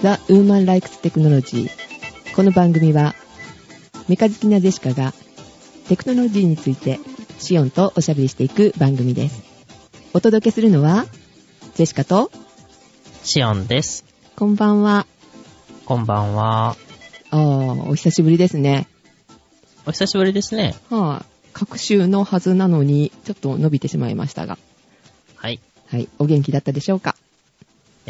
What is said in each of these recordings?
The Woman Likes Technology この番組はメカ好きなジェシカがテクノロジーについてシオンとおしゃべりしていく番組ですお届けするのはジェシカとシオンです。こんばんはこんばんは。あーお久しぶりですねお久しぶりですね。はい、各週のはずなのにちょっと伸びてしまいましたがはい。はいお元気だったでしょうか？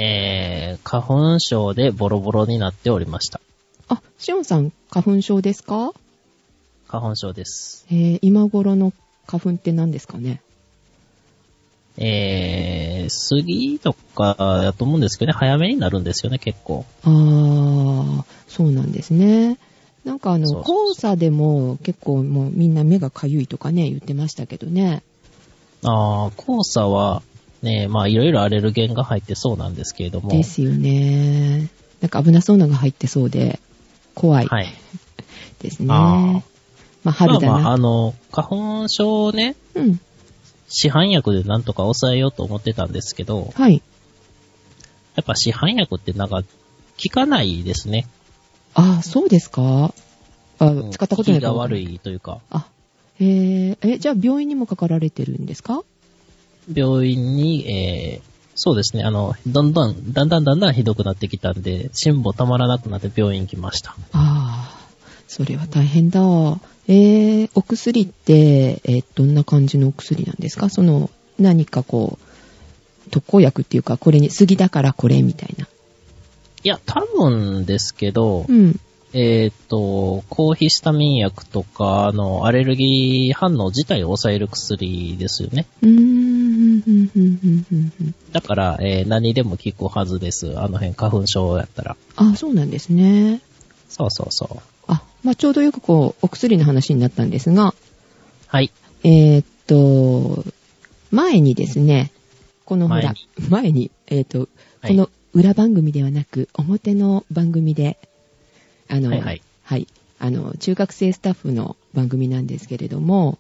えー、花粉症でボロボロになっておりました。あシオンさん花粉症ですか？花粉症です。えー、今頃の花粉って何ですかね？えー、杉とかだと思うんですけどね、早めになるんですよね、結構。あー、そうなんですね。なんかあの、黄砂でも結構もうみんな目がかゆいとかね、言ってましたけどね。あー、黄砂は、ね、まあいろいろアレルゲンが入ってそうなんですけれども。ですよね。なんか危なそうなのが入ってそうで、怖いはい。ですね。あーまあ春だな。まあまあ、あの、花粉症をね、うん。市販薬でなんとか抑えようと思ってたんですけど、はい。やっぱ市販薬ってなんか、効かないですね。あー、そうですか？あ、うん使ったことないかが悪い。いというか。あ、へーえ、じゃあ病院にもかかられてるんですか？病院に、えー、そうですね、あの、だんだん、だんだんだんだんひどくなってきたんで、辛抱たまらなくなって病院行きました。ああ、それは大変だ。えー、お薬って、えーどんな感じのお薬なんですか？その、何かこう、特効薬っていうか、これに、杉だからこれみたいな。いや、多分ですけど、うん。えっ、と、抗ヒスタミン薬とか、あの、アレルギー反応自体を抑える薬ですよね。だから、えー何でも効くはずです。あの辺、花粉症やったら。あ、そうなんですね。そうそうそう。あ、まあ、ちょうどよくこう、お薬の話になったんですが、はい。えーっと、前にですね、このほら前に、前に、えーっと、はいこの裏番組ではなく、表の番組で、あの、はいはいはいあの、中学生スタッフの番組なんですけれども、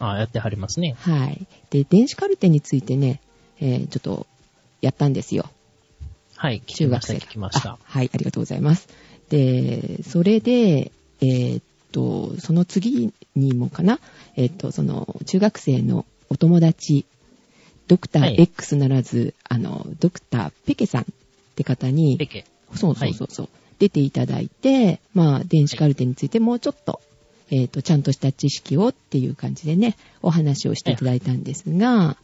あやってはりますね。はい。で、電子カルテについてね、えーちょっと、やったんですよ。はい、聞きました、中学生聞きましたあ。はい、ありがとうございます。で、それで、えーっと、その次にもかな、えーっと、その、中学生のお友達、ドクターはい X ならず、あの、ドクターペケさんって方にペ、ケ。そうそうそうそう、出ていただいて、まあ、電子カルテについてもうちょっと、えーっと、ちゃんとした知識をっていう感じでね、お話をしていただいたんですが、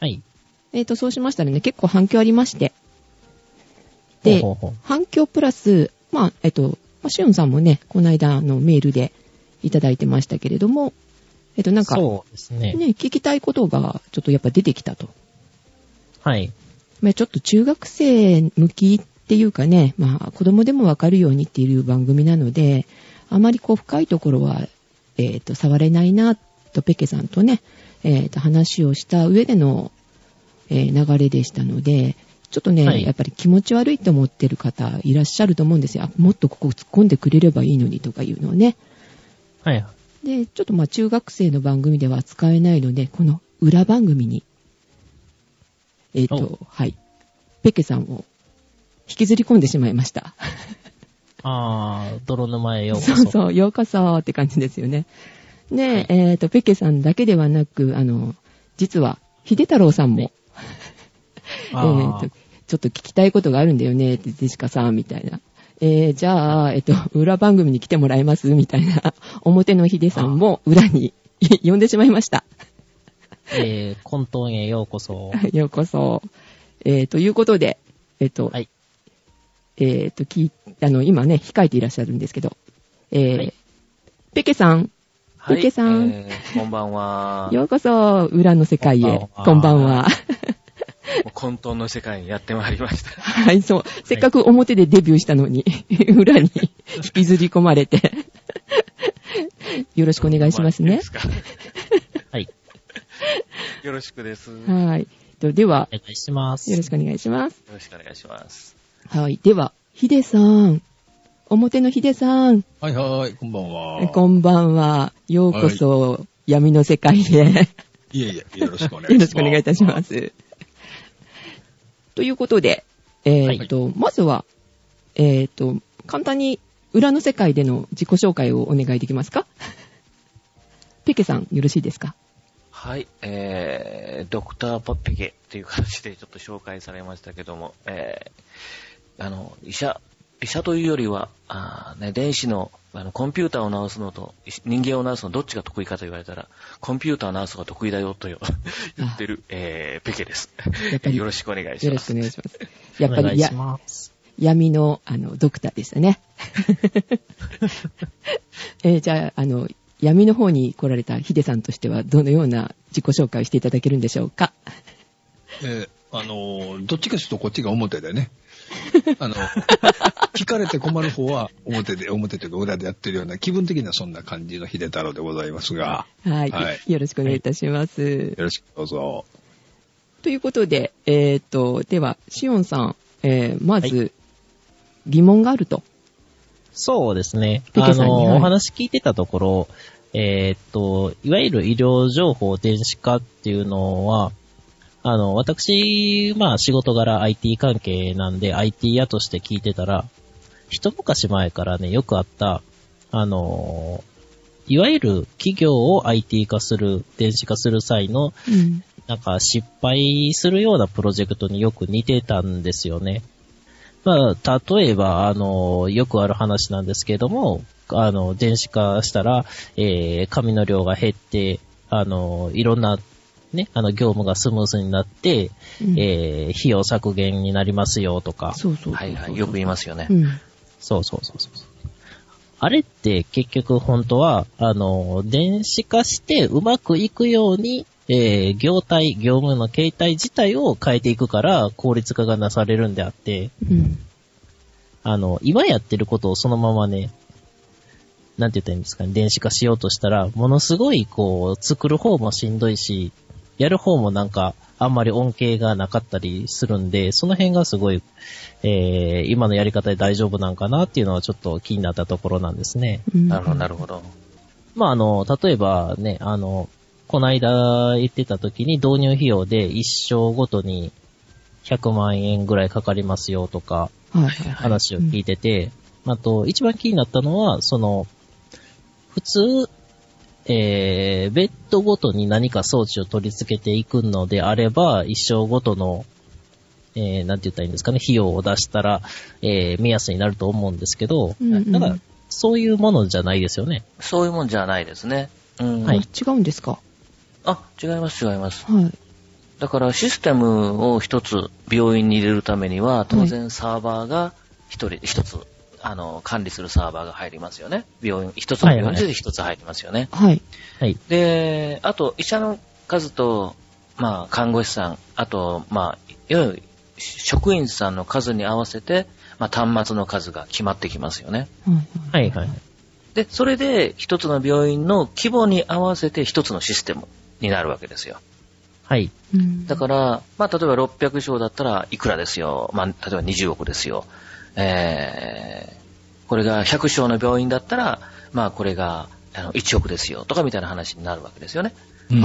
はい。えーっと、そうしましたらね、結構反響ありまして、で、ほうほう反響プラス、まあ、えっと、まあシオンさんもね、この間、あの、メールでいただいてましたけれども、えっと、なんか、そうですね。ね、聞きたいことが、ちょっとやっぱ出てきたと。はい。まあ、ちょっと中学生向きっていうかね、まあ、子供でもわかるようにっていう番組なので、あまりこう、深いところは、えっと、触れないな、と、ペケさんとね、えっと、話をした上での、えー流れでしたので、ちょっとね、はいやっぱり気持ち悪いって思ってる方いらっしゃると思うんですよ。あもっとここ突っ込んでくれればいいのにとかいうのをね。はい。で、ちょっとまあ中学生の番組では扱えないので、この裏番組に、えっ、と、はい、ペケさんを引きずり込んでしまいました。あー、泥沼へようこそそ。うそう、ようこそって感じですよね。で、はいえっ、と、ペケさんだけではなく、あの、実は、秀太郎さんも、あー えーと、ちょっと聞きたいことがあるんだよね、って、ジェシカさん、みたいな。えー、じゃあ、えっと、裏番組に来てもらえますみたいな、表のヒデさんも裏に呼んでしまいました。えー、混沌へようこそ。ようこそ。えー、ということで、えっ、と、はい。えー、と、聞いあの、今ね、控えていらっしゃるんですけど、えーはいペケさん、はい。ペケさんえーこんばんは。ようこそ、裏の世界へ。こんばんはは。混沌の世界にやってまいりました。はい、そう。せっかく表でデビューしたのに、裏に引きずり込まれて。よろしくお願いしますねいいで。すかはい。よろしくです。よはい。とでは、お願いします。よろしくお願いします。ろしくお願いします。はい。では、ヒデさん。表のヒデさん。はいはい、こんばんは。こんばんは。ようこそ、闇の世界へ。いえいえ、よろしくお願いします。よろしくお願いいたします。ということで、えーっと、まずは、えっ、と、簡単に裏の世界での自己紹介をお願いできますか？ペケさん、よろしいですか？はい、えー、ドクターパッペケっていう形でちょっと紹介されましたけども、えー、あの、医者、医者というよりは、あーね、電子の、あの、コンピューターを直すのと、人間を直すのどっちが得意かと言われたら、コンピューターを直すのが得意だよとよ 言ってる、えー、ペケです。よろしくお願いします。よろしくお願いします。やっぱりやお願いします。闇の、あの、ドクターでしたね。えーじゃあ、あの、闇の方に来られたヒデさんとしては、どのような自己紹介をしていただけるんでしょうか？えーあのー、どっちかというとこっちが表でね。あの、聞かれて困る方は表で、表というか裏でやってるような気分的にはそんな感じの秀太郎でございますが、はい、はいよろしくお願いいたします。よろしくどうぞ。ということで、えっ、と、では、シオンさん、えーまず、は疑問があると。そうですね。あの、お話聞いてたところ、えーっと、いわゆる医療情報電子化っていうのは、あの、私、まあ仕事柄 IT 関係なんで IT 屋として聞いてたら、一昔前からね、よくあった、あの、いわゆる企業を IT 化する、電子化する際の、うん。なんか失敗するようなプロジェクトによく似てたんですよね。まあ、例えば、あの、よくある話なんですけれども、あの、電子化したら、えー、紙の量が減って、あの、いろんな、ね、あの、業務がスムースになって、うんえー、費用削減になりますよとか、そうそうそうそうはいはい、よく言いますよねう。ん。そうそうそうそう。あれって結局本当は、あの、電子化してうまくいくように、えー、業態、業務の形態自体を変えていくから効率化がなされるんであって、うん。あの、今やってることをそのままね、なんて言ったらいいんですかね、電子化しようとしたら、ものすごいこう、作る方もしんどいし、やる方もなんか、あんまり恩恵がなかったりするんで、その辺がすごい、えー、今のやり方で大丈夫なんかなっていうのはちょっと気になったところなんですね。うんなるほど、なるほど。まあ、あの、例えばね、あの、この間言ってた時に導入費用で一生ごとに100万円ぐらいかかりますよとか、はいはい。話を聞いてて、あと、一番気になったのは、その、普通、えー、ベッドごとに何か装置を取り付けていくのであれば、一生ごとの、えー、なんて言ったらいいんですかね、費用を出したら、えー、目安になると思うんですけど、うんうんただ、そういうものじゃないですよね。そういうもんじゃないですね。うん。はい違うんですか？あ、違います、違います。はい。だからシステムを一つ病院に入れるためには、当然サーバーが一人、一つ、あの、管理するサーバーが入りますよね。病院、一つの病院で一つ入りますよね。はい。はい。で、あと、医者の数と、まあ、看護師さん、あと、まあ、いわゆる職員さんの数に合わせて、まあ、端末の数が決まってきますよね。はい。はいはい。で、それで一つの病院の規模に合わせて一つのシステムになるわけですよ。はい。うんだから、まあ、例えば600床だったらいくらですよ。まあ、例えば20億ですよ。えー、これが100床の病院だったら、まあ、これがあの1億ですよ。とかみたいな話になるわけですよね。うん。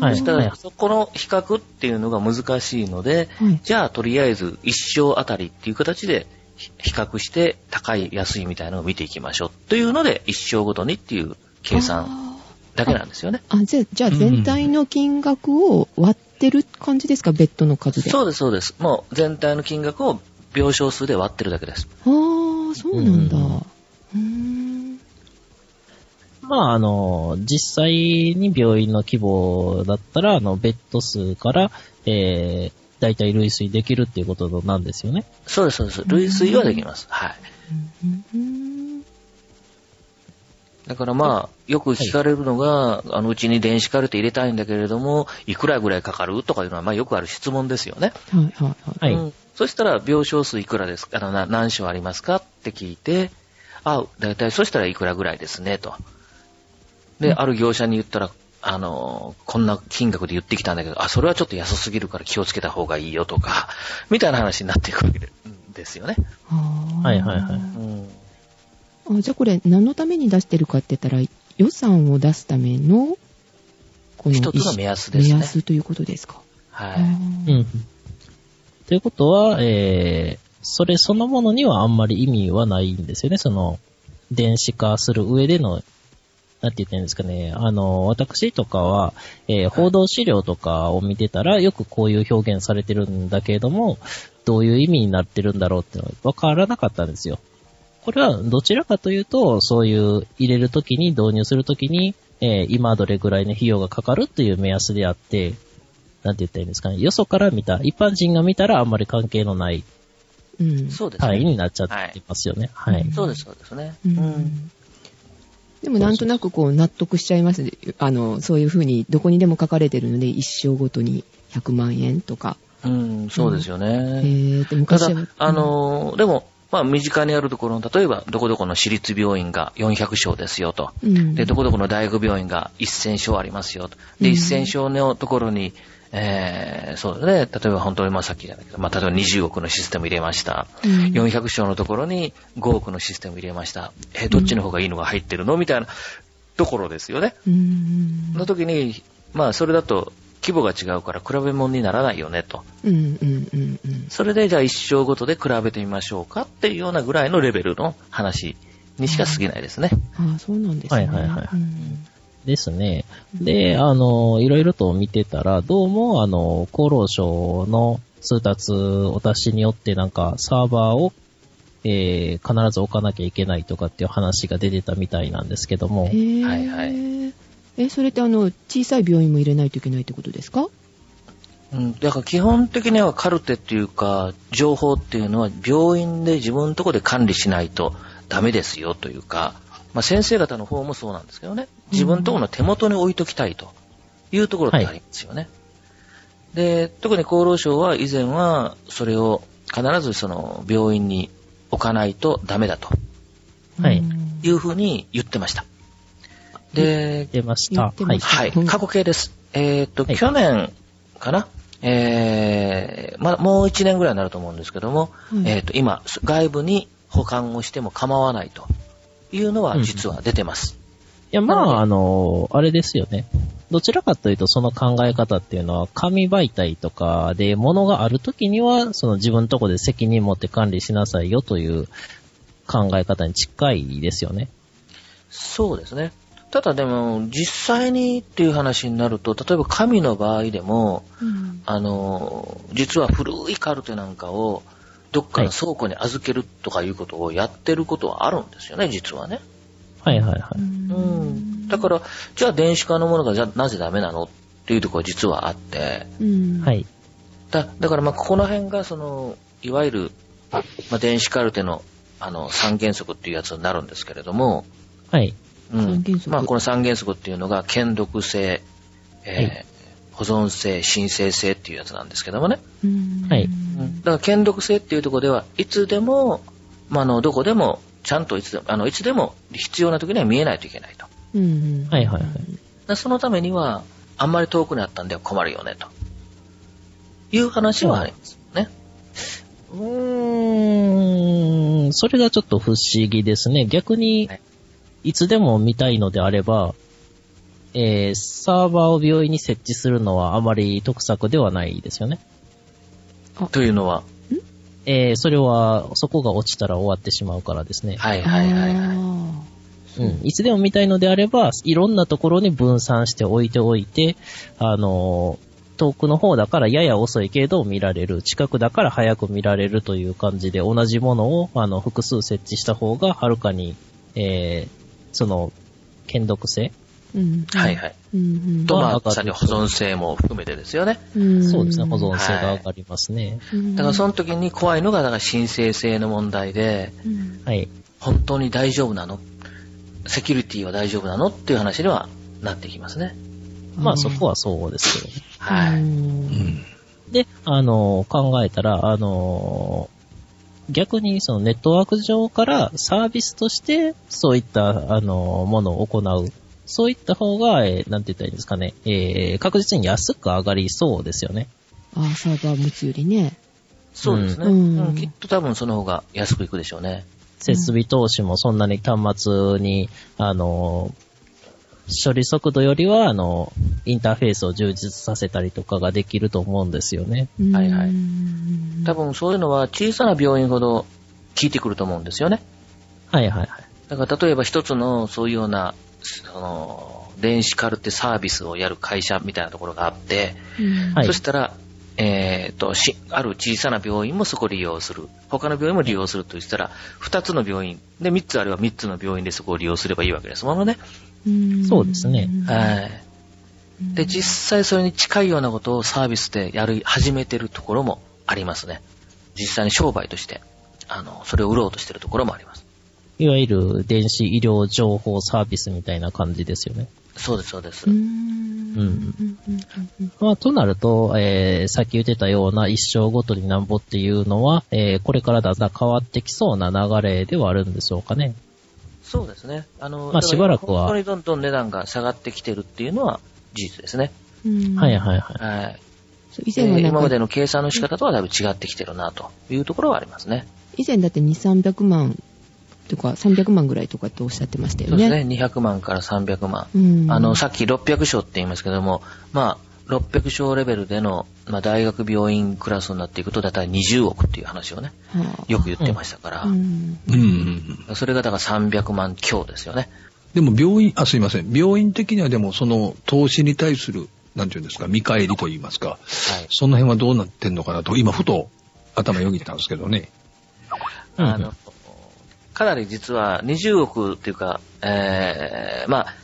はいそしたら、そこの比較っていうのが難しいので、はいじゃあ、とりあえず1床あたりっていう形でひ比較して、高い、安いみたいなのを見ていきましょう。というので、1床ごとにっていう計算あだけなんですよね。ーあ、じゃあ、じゃあ全体の金額を割ってる感じですか、ベッドの数で。そうです、そうです。もう全体の金額を病床数で割ってるだけです。ああ、そうなんだ。ううん。まあ、あの、実際に病院の規模だったら、あの、ベッド数から、えー、大体類推できるっていうことなんですよね。そうです、そうです。類推はできます。はい。うんだからまあ、よく聞かれるのが、あの、うちに電子カルテ入れたいんだけれども、いくらぐらいかかる？とかいうのは、まあよくある質問ですよね。はいはいはい。はい。うん、そしたら、病床数いくらですか？あのな何床ありますか？って聞いて、あ、だいたいそしたらいくらぐらいですね、と。で、ある業者に言ったら、あの、こんな金額で言ってきたんだけど、あ、それはちょっと安すぎるから気をつけた方がいいよとか、みたいな話になっていくわけですよね。はいはいはいうん。あじゃあこれ何のために出してるかって言ったら、予算を出すための、この一つの目安ですね目安ということですか？はい。うん。ということは、えー、それそのものにはあんまり意味はないんですよね。その、電子化する上での、なんて言ったらいいんですかね。あの、私とかは、えー報道資料とかを見てたら、よくこういう表現されてるんだけれども、どういう意味になってるんだろうっていうのは分からなかったんですよ。これはどちらかというと、そういう入れるときに、導入するときに、えー今どれぐらいの費用がかかるっていう目安であって、なんて言ったらいいんですかね。よそから見た、一般人が見たらあんまり関係のないうん。そうです単位ね。になっちゃってますよね。はい。そうです、そうですね。ううんん。でもなんとなくこう納得しちゃいますね。あの、そういうふうにどこにでも書かれてるので、一生ごとに100万円とか。うん、そうですよえね。ー、でた昔はだ、あ、のーでも、まあ、身近にあるところの、例えば、どこどこの私立病院が400床ですよと。うん、で、どこどこの大学病院が1000床ありますよと。で、うん1000床のところに、えー、そうですね。例えば本当にまあさっきじゃないけど、まあ、例えば20億のシステム入れました。うん400床のところに5億のシステム入れました。えー、どっちの方がいいのが入ってるの？みたいなところですよね。うん。の時に、まあ、それだと規模が違うから比べ物にならないよねと。うんうんうんうん。それでじゃあ一生ごとで比べてみましょうかっていうようなぐらいのレベルの話にしか過ぎないですね。ああ、そうなんですね。はいはいはいうんですね。で、あの、いろいろと見てたら、どうも、あの、厚労省の通達お達しによって、なんか、サーバーを、えー、必ず置かなきゃいけないとかっていう話が出てたみたいなんですけども、へー。はいはい。え、それってあの、小さい病院も入れないといけないってことですか？うん、だから基本的にはカルテっていうか、情報っていうのは病院で自分のところで管理しないとダメですよというか、まあ、先生方の方もそうなんですけどね、自分のところの手元に置いときたいというところってありますよね。で、特に厚労省は以前はそれを必ずその病院に置かないとダメだとはいうんいうふうに言ってました。で、出ました。はい。はい、過去形です。えーっと、はい去年かな？えー、まだもう1年ぐらいになると思うんですけども、うんえーっと、今、外部に保管をしても構わないというのは実は出てます。いや、まあ、あの、あれですよね。どちらかというと、その考え方っていうのは、紙媒体とかで物があるときには、その自分のとこで責任持って管理しなさいよという考え方に近いですよね。そうですね。ただでも、実際にっていう話になると、例えば紙の場合でも、うんあの、実は古いカルテなんかを、どっかの倉庫に預けるとかいうことをやってることはあるんですよね、実はね。はいはいはい。うん。だから、じゃあ電子化のものがじゃあなぜダメなのっていうところが実はあって、うんはい。だだからまあここの辺がその、いわゆる、まあ、電子カルテのあの三原則っていうやつになるんですけれども、はい。うん三原則まあこの三原則っていうのが、検読性、えーはい保存性、申請性っていうやつなんですけどもね。うんはいだから検読性っていうところでは、いつでも、まあ、あの、どこでも、ちゃんといつでも、あの、いつでも必要な時には見えないといけないと。うんはいはいはい。でそのためには、あんまり遠くにあったんでは困るよね、という話はありますね。うーん、それがちょっと不思議ですね。逆にはい、いつでも見たいのであれば、えー、サーバーを病院に設置するのはあまり得策ではないですよね。というのは、えー、それは、そこが落ちたら終わってしまうからですね。はいはいはいはい。あうん。いつでも見たいのであれば、いろんなところに分散して置いておいて、あのー遠くの方だからやや遅いけれど見られる。近くだから早く見られるという感じで、同じものを、あの、複数設置した方が、はるかに、えー、その、検読性はいはい。と、まあ、まあさらに保存性も含めてですよね。うんそうですね、保存性が上がりますね。うんだからその時に怖いのが、だから申請性の問題で、うんはい。本当に大丈夫なの？セキュリティは大丈夫なの？っていう話にはなってきますね。まあそこはそうですけどね。はい。うんで、あの、考えたら、あの、逆にそのネットワーク上からサービスとしてそういった、あの、ものを行う。そういった方が、えーなんて言ったらいいんですかね、えー確実に安く上がりそうですよね。あーサーバー持つよりね。そうですね、うんうんきっと多分その方が安くいくでしょうね。設備投資もそんなに端末に、あの、処理速度よりは、あの、インターフェースを充実させたりとかができると思うんですよね。はいはいうん多分そういうのは小さな病院ほど効いてくると思うんですよね。はいはいはい。だから例えば一つのそういうような、その、電子カルテサービスをやる会社みたいなところがあって、うんはいそしたら、えっ、と、し、ある小さな病院もそこを利用する。他の病院も利用するとしたら、二つの病院、で、三つあれば三つの病院でそこを利用すればいいわけですものね。うんそうですねはい。で、実際それに近いようなことをサービスでやる、始めてるところもありますね。実際に商売として、あの、それを売ろうとしてるところもあります。いわゆる電子医療情報サービスみたいな感じですよね。そうです、そうです。うんうんまあ、となると、えー、さっき言ってたような一生ごとになんぼっていうのは、えー、これからだんだん変わってきそうな流れではあるんでしょうかね。そうですね。あの、まあしばらくは本当にどんどん値段が下がってきてるっていうのは事実ですね。うんはいはいはい。はい。以前はでなんか、今までの計算の仕方とはだいぶ違ってきてるなというところはありますね。以前だって2、300万とか300万ぐらいとかっておっしゃってましたよね。そうですね。200万から300万。うんあの、さっき600床って言いますけども、まあ、600床レベルでの、まあ、大学病院クラスになっていくと、だいたい20億っていう話をね、はあよく言ってましたから、うんうん。それがだから300万強ですよね。でも病院、あ、すいません。病院的にはでもその投資に対する、なんていうんですか、見返りと言いますか、はい。その辺はどうなってんのかなと、今ふと頭よぎったんですけどね。うんあの、かなり実は20億っていうか、えー、まあ、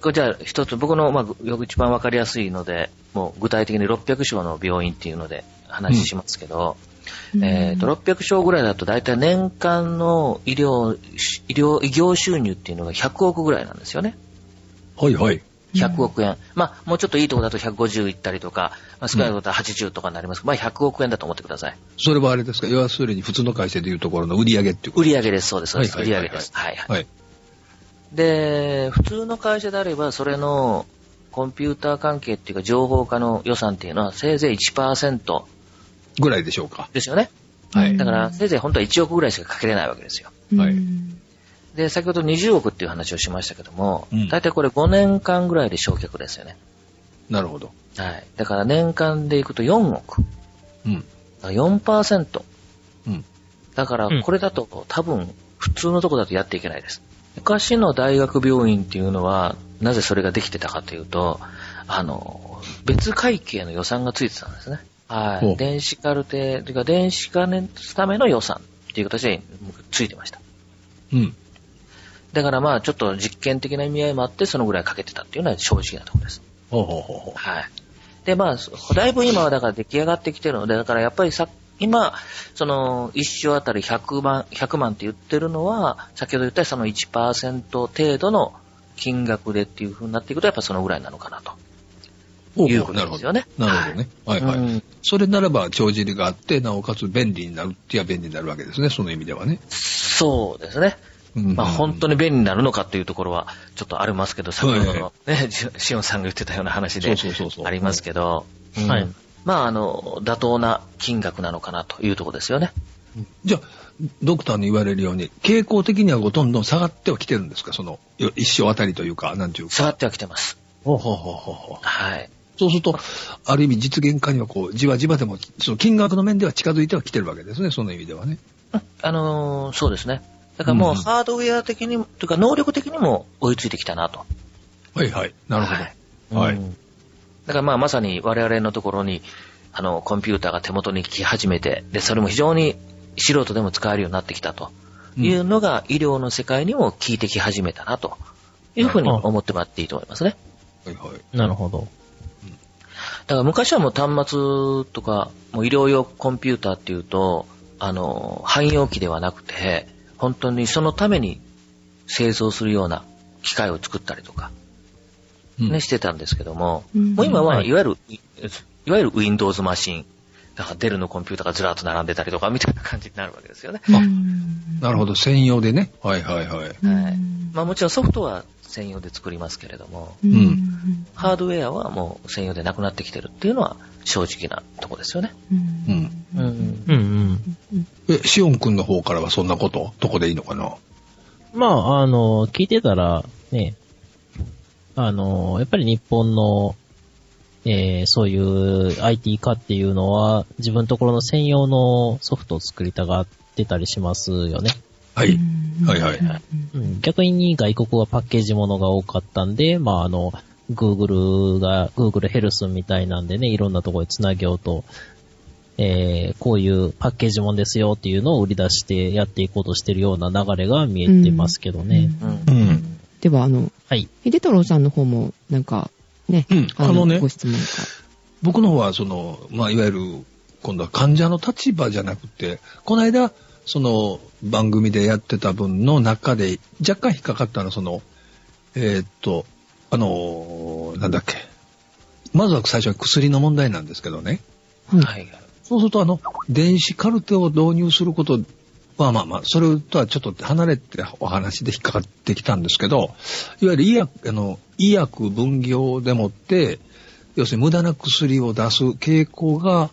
これじゃあ一つ僕の、まあ、よく一番わかりやすいので、もう具体的に600床の病院っていうので話しますけど、うんえーと、600床ぐらいだと大体年間の医療、医療、医療収入っていうのが100億ぐらいなんですよね。はいはい。100億円。まあ、もうちょっといいとこだと150いったりとか、まあ、少ないとこだと80とかになりますまあ、100億円だと思ってください。それはあれですか、要するに普通の会社でいうところの売り上げっていうこと？売上です、そうです、そうです。売上です。はいはい。はい。で、普通の会社であれば、それのコンピューター関係っていうか情報化の予算っていうのはせいぜい1%ぐらいでしょうか。ですよね。はいだから、せいぜい本当は1億ぐらいしかかけれないわけですよ。はいうんで、先ほど20億っていう話をしましたけども、うん大体これ5年間ぐらいで焼却ですよね。なるほど。はい。だから年間でいくと4億。うん。4%。うん。だから、これだと多分、普通のとこだとやっていけないです。昔の大学病院っていうのは、なぜそれができてたかというと、あの、別会計の予算がついてたんですね。はい。電子カルテ、というか電子化のための予算っていう形でついてました。うん。だからまあ、ちょっと実験的な意味合いもあって、そのぐらいかけてたっていうのは正直なところです。ほうほうほうほはい。で、まあ、そだいぶ今はだから出来上がってきてるので、だからやっぱりさ、今、その、一生あたり100万、100万って言ってるのは、先ほど言ったその1%程度の金額でっていう風になっていくと、やっぱそのぐらいなのかなと。いうこ。とですよね。なるほどね。はいはい。うんそれならば、帳尻があって、なおかつ便利になるってや便利になるわけですね、その意味ではね。そうですね。うんまあ本当に便利になるのかっていうところはちょっとありますけど、先ほどのね、し しおんさんが言ってたような話でありますけど、うんはいまああの、妥当な金額なのかなというところですよね。じゃあ、ドクターに言われるように、傾向的にはどんどん下がってはきてるんですか？その、よ一生あたりというか、なんていうか。下がってはきてます。ほうほうほうほうほうはい。そうすると、ある意味実現化にはこう、じわじわでも、その金額の面では近づいてはきてるわけですね、その意味ではね。あのーそうですね。だからもううんハードウェア的にも、というか能力的にも追いついてきたなと。はいはい。なるほど。はい。はいうんだからまあまさに我々のところに、あの、コンピューターが手元に来始めて、で、それも非常に素人でも使えるようになってきたというのが、医療の世界にも効いてき始めたなというふうに思ってもらっていいと思いますね。はいはい。なるほど。だから昔はもう端末とか、もう医療用コンピューターっていうと、あの、汎用機ではなくて、本当にそのために製造するような機械を作ったりとか、うん。ね、してたんですけども、うん。もう今ははい。いわゆる、いいわゆる Windows マシン、だからデルのコンピューターがずらっと並んでたりとかみたいな感じになるわけですよね。あうん。なるほど、専用でね。はいはいはい。うんはい。まあもちろんソフトは専用で作りますけれども、うん。うん。ハードウェアはもう専用でなくなってきてるっていうのは正直なとこですよね。うんうん。うんうんうん。え、シオン君の方からはそんなことどこでいいのかな？まあ、あの、聞いてたら、ね、あの、やっぱり日本の、えーそういう IT 化っていうのは、自分のところの専用のソフトを作りたがってたりしますよね。はい。うんはいはいはいうん、逆に外国はパッケージものが多かったんで、まああの、Google が、Google ヘルスみたいなんでね、いろんなところでつなげようと、えーこういうパッケージもんですよっていうのを売り出してやっていこうとしてるような流れが見えてますけどね。うん。うん。では、あの、はい。秀太郎さんの方も、なんか、ね、うんあのねご質問か。僕の方は、その、まあ、いわゆる、今度は患者の立場じゃなくて、この間、その、番組でやってた分の中で、若干引っかかったのは、その、えーっと、あの、なんだっけ。まずは最初は薬の問題なんですけどね。はい。はい。そうすると、あの、電子カルテを導入することまあまあまあ、それとはちょっと離れてお話で引っかかってきたんですけど、いわゆる医薬、あの、医薬分業でもって、要するに無駄な薬を出す傾向が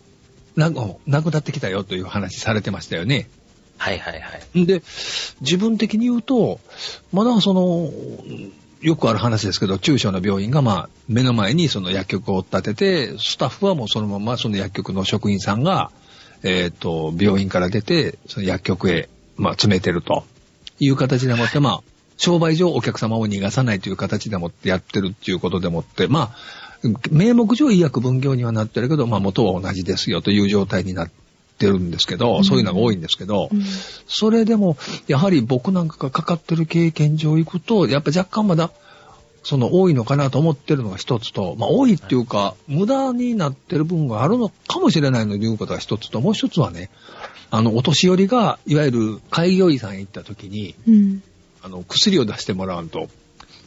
ななくなってきたよという話されてましたよね。はいはいはい。で、自分的に言うと、まだその、よくある話ですけど、中小の病院がまあ、目の前にその薬局を立てて、スタッフはもうそのままその薬局の職員さんが、えっ、と、病院から出て、その薬局へ、まあ、詰めてるという形でもって、まあ、商売上お客様を逃がさないという形でもってやってるっていうことでもって、まあ、名目上医薬分業にはなってるけど、まあ元は同じですよという状態になっててるんですけど、そういうのが多いんですけど、うん。それでも、やはり僕なんかがかかってる経験上行くと、やっぱ若干まだ、その多いのかなと思ってるのが一つと、まあ多いっていうか、無駄になってる部分があるのかもしれないのということが一つと、もう一つはね、あの、お年寄りが、いわゆる開業医さんへ行った時に、うん。あの、薬を出してもらうと、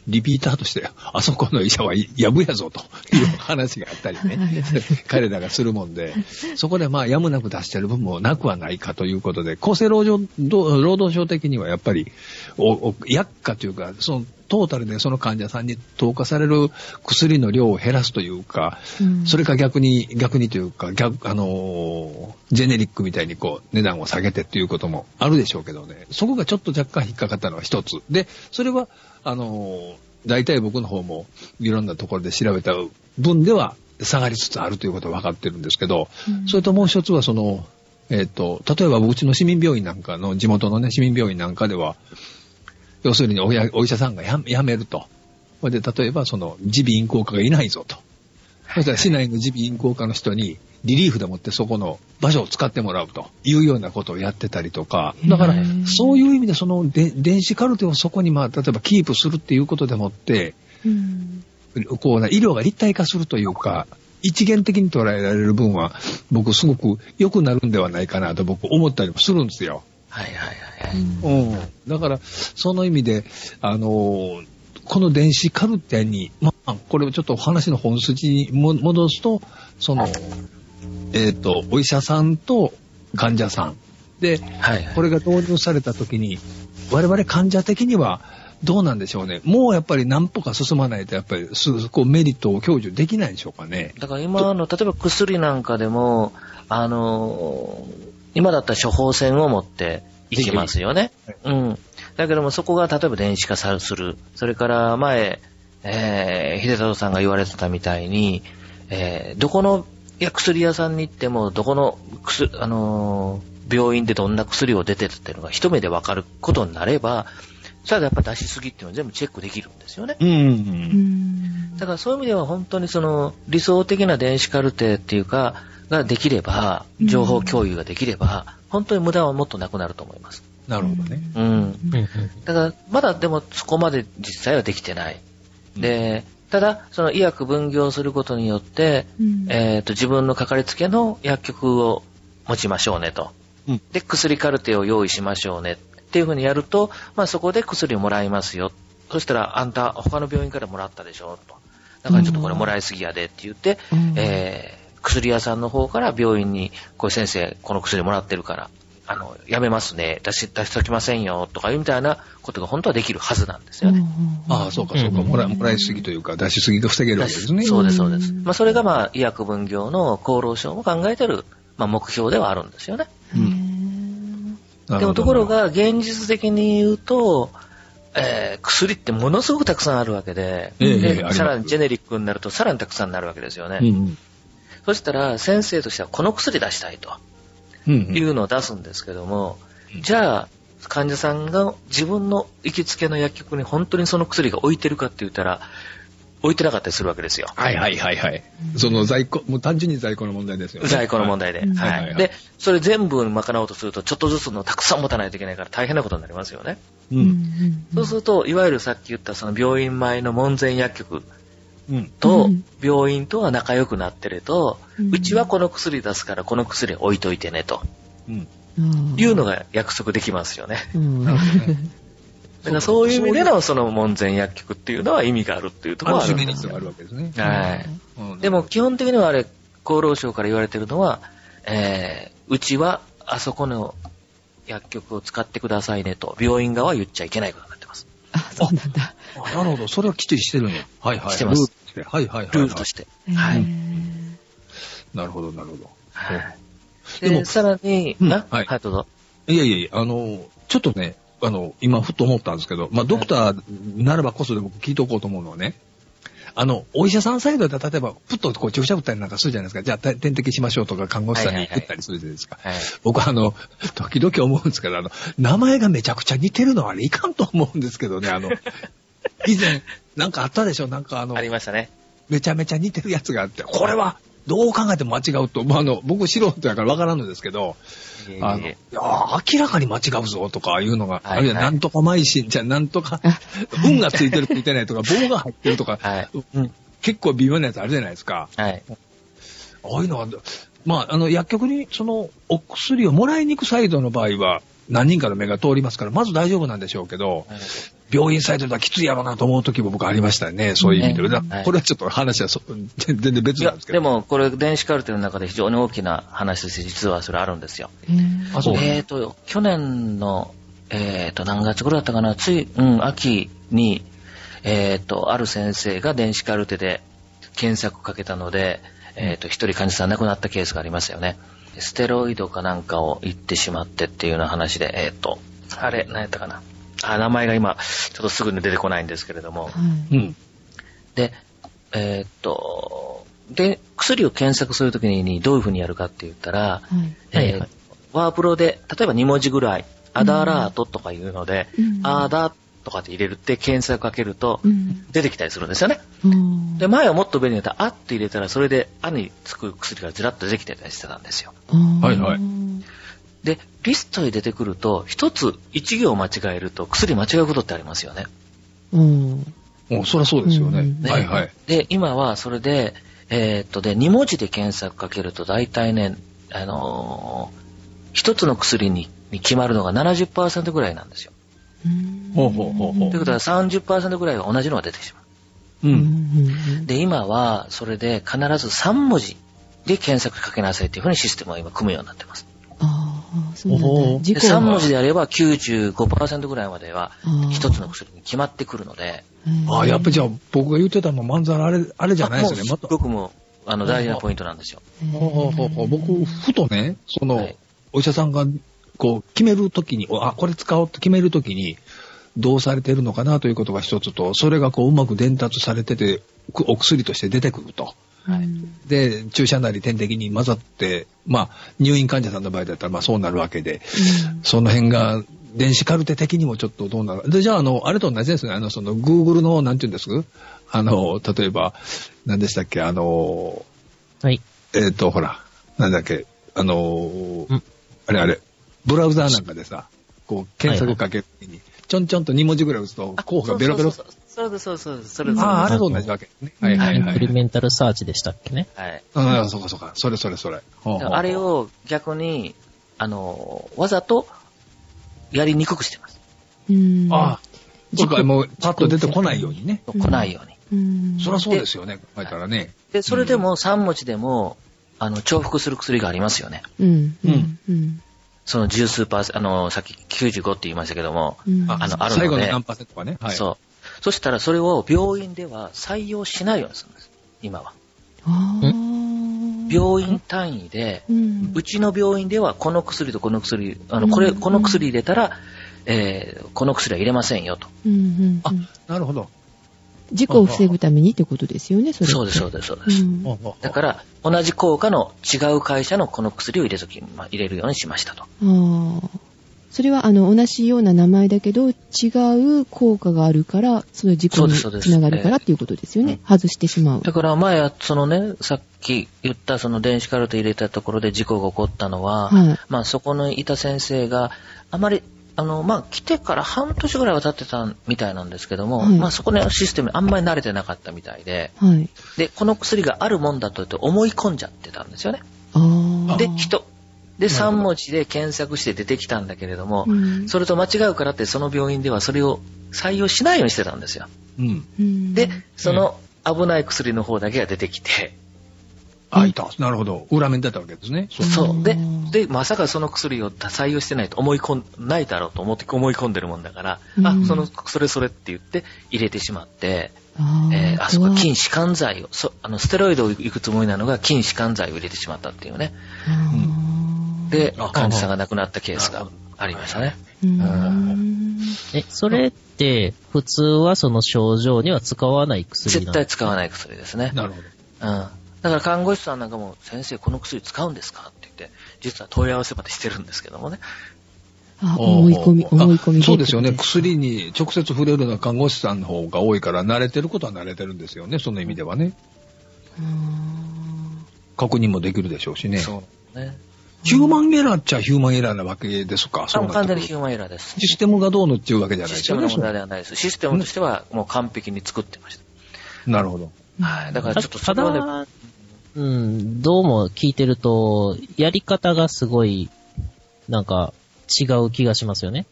リピーターとして、あそこの医者はやぶやぞという話があったりね、彼らがするもんで、そこでまあやむなく出してる部分もなくはないかということで、厚生労働労働省的にはやっぱり、おお薬価というか、そのトータルでその患者さんに投下される薬の量を減らすというか、うんそれか逆に、逆にというか、逆、あのージェネリックみたいにこう、値段を下げてっていうこともあるでしょうけどね。そこがちょっと若干引っかかったのは一つ。で、それは、あのー大体僕の方もいろんなところで調べた分では下がりつつあるということは分かってるんですけど、うんそれともう一つはその、えっ、と、例えばうちの市民病院なんかの、地元のね、市民病院なんかでは、要するにおやお医者さんがや辞めると。で、例えばその、耳鼻咽喉科がいないぞと。そしたら市内の耳鼻咽喉科の人に、リリーフでもってそこの場所を使ってもらうというようなことをやってたりとか、だからそういう意味でそので電子カルテをそこにまあ、例えばキープするっていうことでもって、うんこうね、医療が立体化するというか、一元的に捉えられる分は、僕すごく良くなるんではないかなと僕思ったりもするんですよ。はいはいはいはい。うん。だから、その意味で、あのーこの電子カルテに、まあ、これをちょっとお話の本筋にも戻すと、その、えっ、と、お医者さんと患者さん。で、はいはい。これが導入された時に、我々患者的にはどうなんでしょうね。もうやっぱり何歩か進まないと、やっぱりす、こうメリットを享受できないんでしょうかね。だから今の、例えば薬なんかでも、あのー今だったら処方箋を持っていきますよね。うん。だけどもそこが例えば電子化さする。それから前、えー、秀太郎さんが言われてたみたいに、えー、どこの薬屋さんに行っても、どこの薬、あのー病院でどんな薬を出てるっていうのが一目でわかることになれば、それはやっぱ出しすぎっていうのは全部チェックできるんですよね。うん。うんだからそういう意味では本当にその理想的な電子カルテっていうか、ができれば、情報共有ができれば、本当に無駄はもっとなくなると思います。なるほどね。うん。うんだから、まだでもそこまで実際はできてない。で、ただ、その医薬分業することによって、うんえっ、と、自分のかかりつけの薬局を持ちましょうねと。うんで、薬カルテを用意しましょうねっていうふうにやると、まあそこで薬をもらいますよ。そしたら、あんた他の病院からもらったでしょと。だからちょっとこれもらいすぎやでって言って、うんえー薬屋さんの方から病院に、これ先生、この薬もらってるから、あの、やめますね。出し、出しときませんよ。とかいうみたいなことが本当はできるはずなんですよね。ああ、そうか、そうか。うんもらもらいすぎというか、出しすぎが防げるわけですね。そうです、そうです。うんまあ、それがまあ、医薬分業の厚労省も考えてる、まあ、目標ではあるんですよね。うんでもところ、が、現実的に言うと、えー薬ってものすごくたくさんあるわけで、でさらにジェネリックになるとさらにたくさんになるわけですよね。うんうん。そしたら先生としてはこの薬出したいとうんいうのを出すんですけども、うんじゃあ患者さんが自分の行きつけの薬局に本当にその薬が置いてるかって言ったら、置いてなかったりするわけですよ。はいはいはいはい。その在庫、もう単純に在庫の問題ですよね。在庫の問題で。うんはいはいはいはいで、それ全部賄おうとすると、ちょっとずつのたくさん持たないといけないから大変なことになりますよね。う。うんんそうすると、いわゆるさっき言ったその病院前の門前薬局うん。とうん病院とは仲良くなってると、うんうちはこの薬出すからこの薬置いといてねとうん。いうのが約束できますよね。だからそういう意味でのその門前薬局っていうのは意味があるっていうところはあある種るんですよメリットがあるわけですね。はい。うんでも、基本的にはあれ、厚労省から言われてるのは、えー、うちはあそこの薬局を使ってくださいねと、病院側は言っちゃいけないことになってます。あ、そうなんだ。あなるほど。それはきっちりしてるんや。はいはい。してますルールとしてはいはいはいはい。ルールとして。はい。へなるほどなるほど。はい。でもで、さらに、うんあはいはい、どうぞ。いやいやいや、あの、ちょっとね、あの、今ふっと思ったんですけど、まあ、ドクターならばこそで僕聞いておこうと思うのはね、あの、お医者さんサイドで例えば、ふっとこう注射打ったりなんかするじゃないですか。じゃあ、て点滴しましょうとか、看護師さんに言ったりするじゃないですか。はい。僕あの、時々思うんですけど、あの、名前がめちゃくちゃ似てるのはあれいかんと思うんですけどね、あの、以前、なんかあったでしょ？なんかあのあ、りましたね。めちゃめちゃ似てるやつがあって、これは、どう考えても間違うと、まあ、あの、僕素人やからわからんのですけど、いえいあの、いえやー明らかに間違うぞとかいうのが、はいあるいははいなんとか邁進じゃなんとかあ、運がついてるついてないとか、棒が入ってるとか、はい。うん結構微妙なやつあるじゃないですか。はい。ああいうのは、まあ、あの、薬局にその、お薬をもらいに行くサイドの場合は、何人かの目が通りますから、まず大丈夫なんでしょうけど、病院サイドではきついやろうなと思う時も僕ありましたよね、そういう意味で。ねだはいこれはちょっと話はそ全然別なんです、けど。で、も、これ、電子カルテの中で非常に大きな話として、実はそれあるんですよ。ーあそうえーと、去年の、えーと、何月頃だったかな、つい、うん、秋に、えーと、ある先生が電子カルテで検索かけたので、えーと、一人患者さん亡くなったケースがありましたよね。ステロイドかなんかを言ってしまってっていうような話で、えーと、あれ、何やったかな？あ、名前が今、ちょっとすぐに出てこないんですけれども。はい。うん。で、えーっと、で、薬を検索するときにどういうふうにやるかって言ったら、はい。えーワープロで、例えば2文字ぐらい、アダーラートとかいうので、うん。アーダーとかって入れるって検索かけるとうん。出てきたりするんですよね。うん。で、前はもっと便利だったら、あって入れたら、それで、あにつく薬がずらっと出てきたりしてたんですよ。はいはいで、リストに出てくると、一つ一行間違えると薬間違うことってありますよね。うんもうそりゃそうですよね。うんねはいはい。で、今はそれで、えーっと、で、2文字で検索かけると大体ね、あのー一つの薬にに決まるのが70%ぐらいなんですよ。うんほうほうほうほうということは30%ぐらいは同じのが出てしまう。うん。で、今はそれで必ず3文字で検索かけなさいっていうふうにシステムを今組むようになってます。ああ、そうなんだ。事で故3文字であれば95%ぐらいまでは一つの薬に決まってくるので、ああ、やっぱりじゃあ僕が言ってたのまんざらあれ、あれじゃないですね。あもうますた。ごくもうあの大事なポイントなんですよ。僕、ふとね、その、はいお医者さんが、こう、決めるときに、あ、これ使おうって決めるときに、どうされてるのかなということが一つと、それがこう、うまく伝達されてて、くお薬として出てくると。はい。うん。で、注射なり点滴に混ざって、まあ、入院患者さんの場合だったら、まあそうなるわけで、その辺が、電子カルテ的にもちょっとどうなる？で、じゃあ、あの、あれと同じですね。あの、その、Google の、なんて言うんです？あの、例えば、何でしたっけ、あの、はい。えっ、と、ほら、なんだっけ、あのうん。あれあれ、ブラウザーなんかでさ、こう、検索かけるときに、ちょんちょんと2文字ぐらい打つと、候補がベロベロ。そうそうそうそうそうそれそれああ、あれと同じわけね。はいはいインはい。プリメンタルサーチでしたっけね。はい。ああ、そうかそうか。それそれそれ。あれ、を逆に、あの、わざとやりにくくしてます。うんああ、そうか、もう、パッと出てこないようにね。来ないように。うんそりゃそうですよね、考えたらね。で、それでも3文字でも、あの、重複する薬がありますよね。うんうんうんその十数パーセント、あの、さっき95って言いましたけども、うんあのあるので最後の何パーセントかね。はい。そう。そしたらそれを病院では採用しないようにするんです。今は。病院単位で、うんうちの病院ではこの薬とこの薬、あの、これ、うんこの薬入れたら、えーこの薬は入れませんよと。うんうんあうんなるほど。事故を防ぐためにってことですよね、それ。そうです、そうです、そうです。んだから、同じ効果の違う会社のこの薬を入れとき、まあ、入れるようにしましたと。それは、あの、同じような名前だけど、違う効果があるから、その事故につながるからっていうことですよね。外してしまう。だから前は、そのね、さっき言ったその電子カルテ入れたところで事故が起こったのは、はいまあそこにいた先生があまり、あの、まあ来てから半年ぐらいは経ってたみたいなんですけども、はいまあそこのシステムにあんまり慣れてなかったみたいで、はい。で、この薬があるもんだとって思い込んじゃってたんですよね。で、人。で、なるほど3文字で検索して出てきたんだけれども、うんそれと間違うからってその病院ではそれを採用しないようにしてたんですよ。うん。うんで、その危ない薬の方だけが出てきて、あ、いた。なるほど。裏面だったわけですね。そうそう。でうん、で、まさかその薬を採用してないと思い込ん、ないだろうと思って思い込んでるもんだから、うんあ、その、それそれって言って入れてしまって、あーえーあそこ筋弛緩剤を、そあの、ステロイドを行くつもりなのが筋弛緩剤を入れてしまったっていうね。あーであ、患者さんが亡くなったケースがありましたね。うーんえ、それって、普通はその症状には使わない薬絶対使わない薬ですね。なるほど。うん。だから看護師さんなんかも、先生この薬使うんですか？って言って、実は問い合わせまでしてるんですけどもね。あ、思い込み、あ思い込みでそうですよね。薬に直接触れるのは看護師さんの方が多いから、慣れてることは慣れてるんですよね。その意味ではね。あ確認もできるでしょうしね。そうね。ヒューマンエラーっちゃヒューマンエラーなわけですか？そう完全にヒューマンエラーです。システムがどうのっていうわけじゃないですよね。システムの問題ではないです。システムとしてはもう完璧に作ってました。なるほど。はい。だからちょっとそたれはね、だ、うん、どうも聞いてると、やり方がすごい、なんか、違う気がしますよね。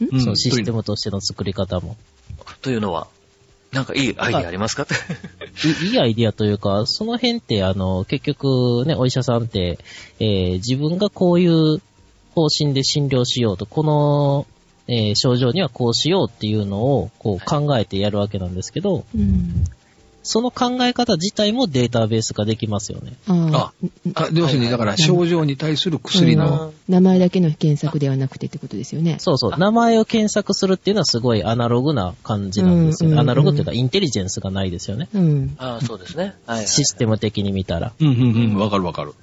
うんそのシステムとしての作り方も。というのは、なんかいいアイディアありますか？いいいアイディアというか、その辺って、あの、結局ね、お医者さんって、えー自分がこういう方針で診療しようと、この、えー症状にはこうしようっていうのを、こう考えてやるわけなんですけど、うん。その考え方自体もデータベース化できますよね。ああ、要するに、だから症状に対する薬うんの、名前だけの検索ではなくてってことですよね。そうそう。名前を検索するっていうのはすごいアナログな感じなんですよね。うんうんうんアナログっていうかインテリジェンスがないですよね。うん。ああ、そうですね。はい、はい。システム的に見たら。うんうんうん、わかるわかる。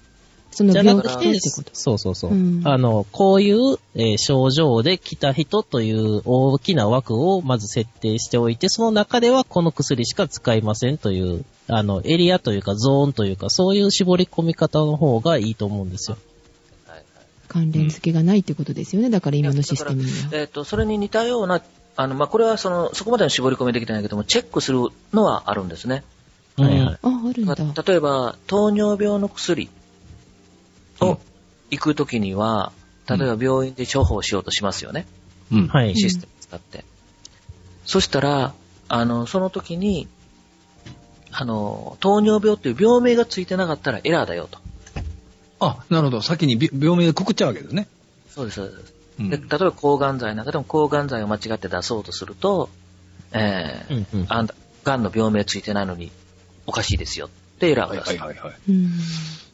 そのじゃな病くて。そうそうそう。うんあの、こういう、えー症状で来た人という大きな枠をまず設定しておいて、その中ではこの薬しか使いませんという、あの、エリアというかゾーンというか、そういう絞り込み方の方がいいと思うんですよ。はいはい関連付けがないってことですよね。だから今のシステムには。えっ、と、それに似たような、あの、まあ、これはその、そこまでの絞り込みできてないけども、チェックするのはあるんですね。はいはい。あ、あるんだ。ま例えば、糖尿病の薬うんを行くときには、例えば病院で処方しようとしますよね。うん。はい。システムを使って。そしたら、あの、その時に、あの、糖尿病っていう病名がついてなかったらエラーだよと。あ、なるほど。先にび病名でくくっちゃうわけですね。そうです、そうです。うんで例えば抗がん剤なんかでも抗がん剤を間違って出そうとすると、えーうんうんあんた、がんの病名ついてないのにおかしいですよってエラーをはい出す。はいはい。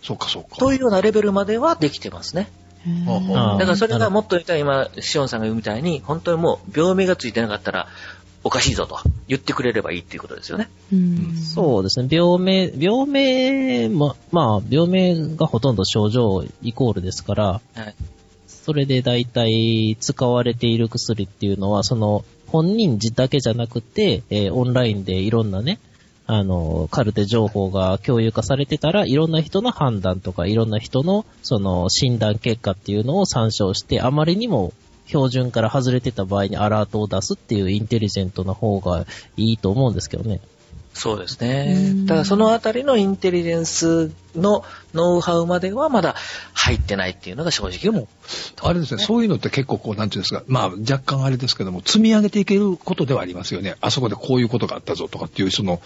そうかそうか。というようなレベルまではできてますね。だからそれがもっと言ったら今、シオンさんが言うみたいに、本当にもう病名がついてなかったらおかしいぞと言ってくれればいいっていうことですよね。うん。そうですね。病名、病名も、まあ、病名がほとんど症状イコールですから、はい。それで大体使われている薬っていうのは、その本人だけじゃなくて、えーオンラインでいろんなね、あの、カルテ情報が共有化されてたら、いろんな人の判断とか、いろんな人のその診断結果っていうのを参照して、あまりにも標準から外れてた場合にアラートを出すっていうインテリジェントな方がいいと思うんですけどね。そうですうね。んだそのあたりのインテリジェンスのノウハウまではまだ入ってないっていうのが正直。でも、あれですね、そういうのって結構こう、なんていうんですか、まあ若干あれですけども、積み上げていけることではありますよね。あそこでこういうことがあったぞとかっていう、その、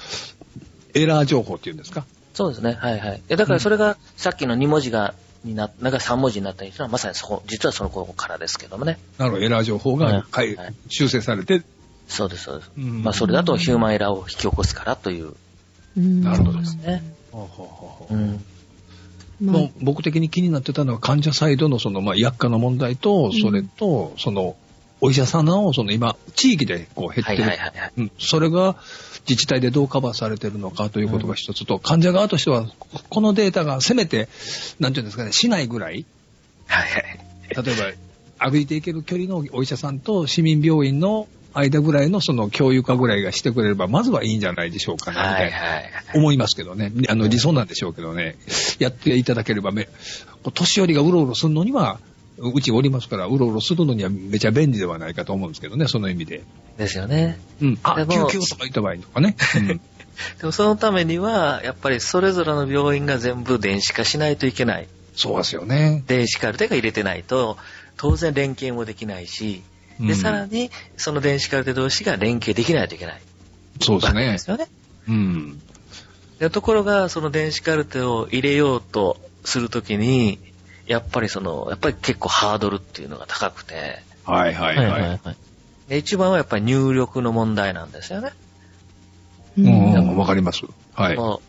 エラー情報っていうんですか。そうですね。はいはい。でだからそれがさっきの2文字が、にな、なんか3文字になったりするのはまさにそこ、実はその頃からですけどもね。なるほど、エラー情報がはい修正されて、そうです、そうです。うんまあそれだとヒューマンエラーを引き起こすからといううんなるほどですね。ほうほうほうほううん。僕的に気になってたのは患者サイドのその、まあ、薬価の問題と、それと、その、お医者さんの、その今、地域でこう減ってる。はいはいはいはい。うん、それが自治体でどうカバーされてるのかということが一つと、患者側としては、このデータがせめて、なんていうんですかね、市内ぐらい、はいはい。例えば歩いていける距離のお医者さんと市民病院の間ぐらいのその共有化ぐらいがしてくれれば、まずはいいんじゃないでしょうかね、みたいな。思いますけどね。あの、理想なんでしょうけどね。やっていただければめ、年寄りがうろうろするのには、うちおりますから、うろうろするのにはめちゃ便利ではないかと思うんですけどね、その意味で。ですよね。うん。あ、救急とか言った場合とかね。うん。でもそのためには、やっぱりそれぞれの病院が全部電子化しないといけない。そうですよね。電子カルテが入れてないと、当然連携もできないし、で、うんさらに、その電子カルテ同士が連携できないといけない。そうですねで。すよね？うん。でところが、その電子カルテを入れようとするときに、やっぱりその、やっぱり結構ハードルっていうのが高くて、はいはいはい。はい。で一番はやっぱり入力の問題なんですよね。ううんん、わかります？はい。も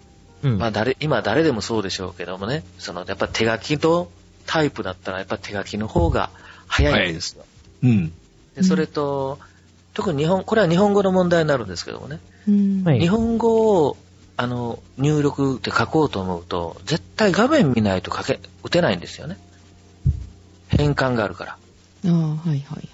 うんう、まあ誰、今誰でもそうでしょうけどもね、その、やっぱ手書きとタイプだったらやっぱ手書きの方が早いんですよ。うん。でそれと、特に日本、これは日本語の問題になるんですけどもね、うんはい日本語を、あの、入力って書こうと思うと、絶対画面見ないと書け、打てないんですよね。変換があるから。ああ、はいはいはい。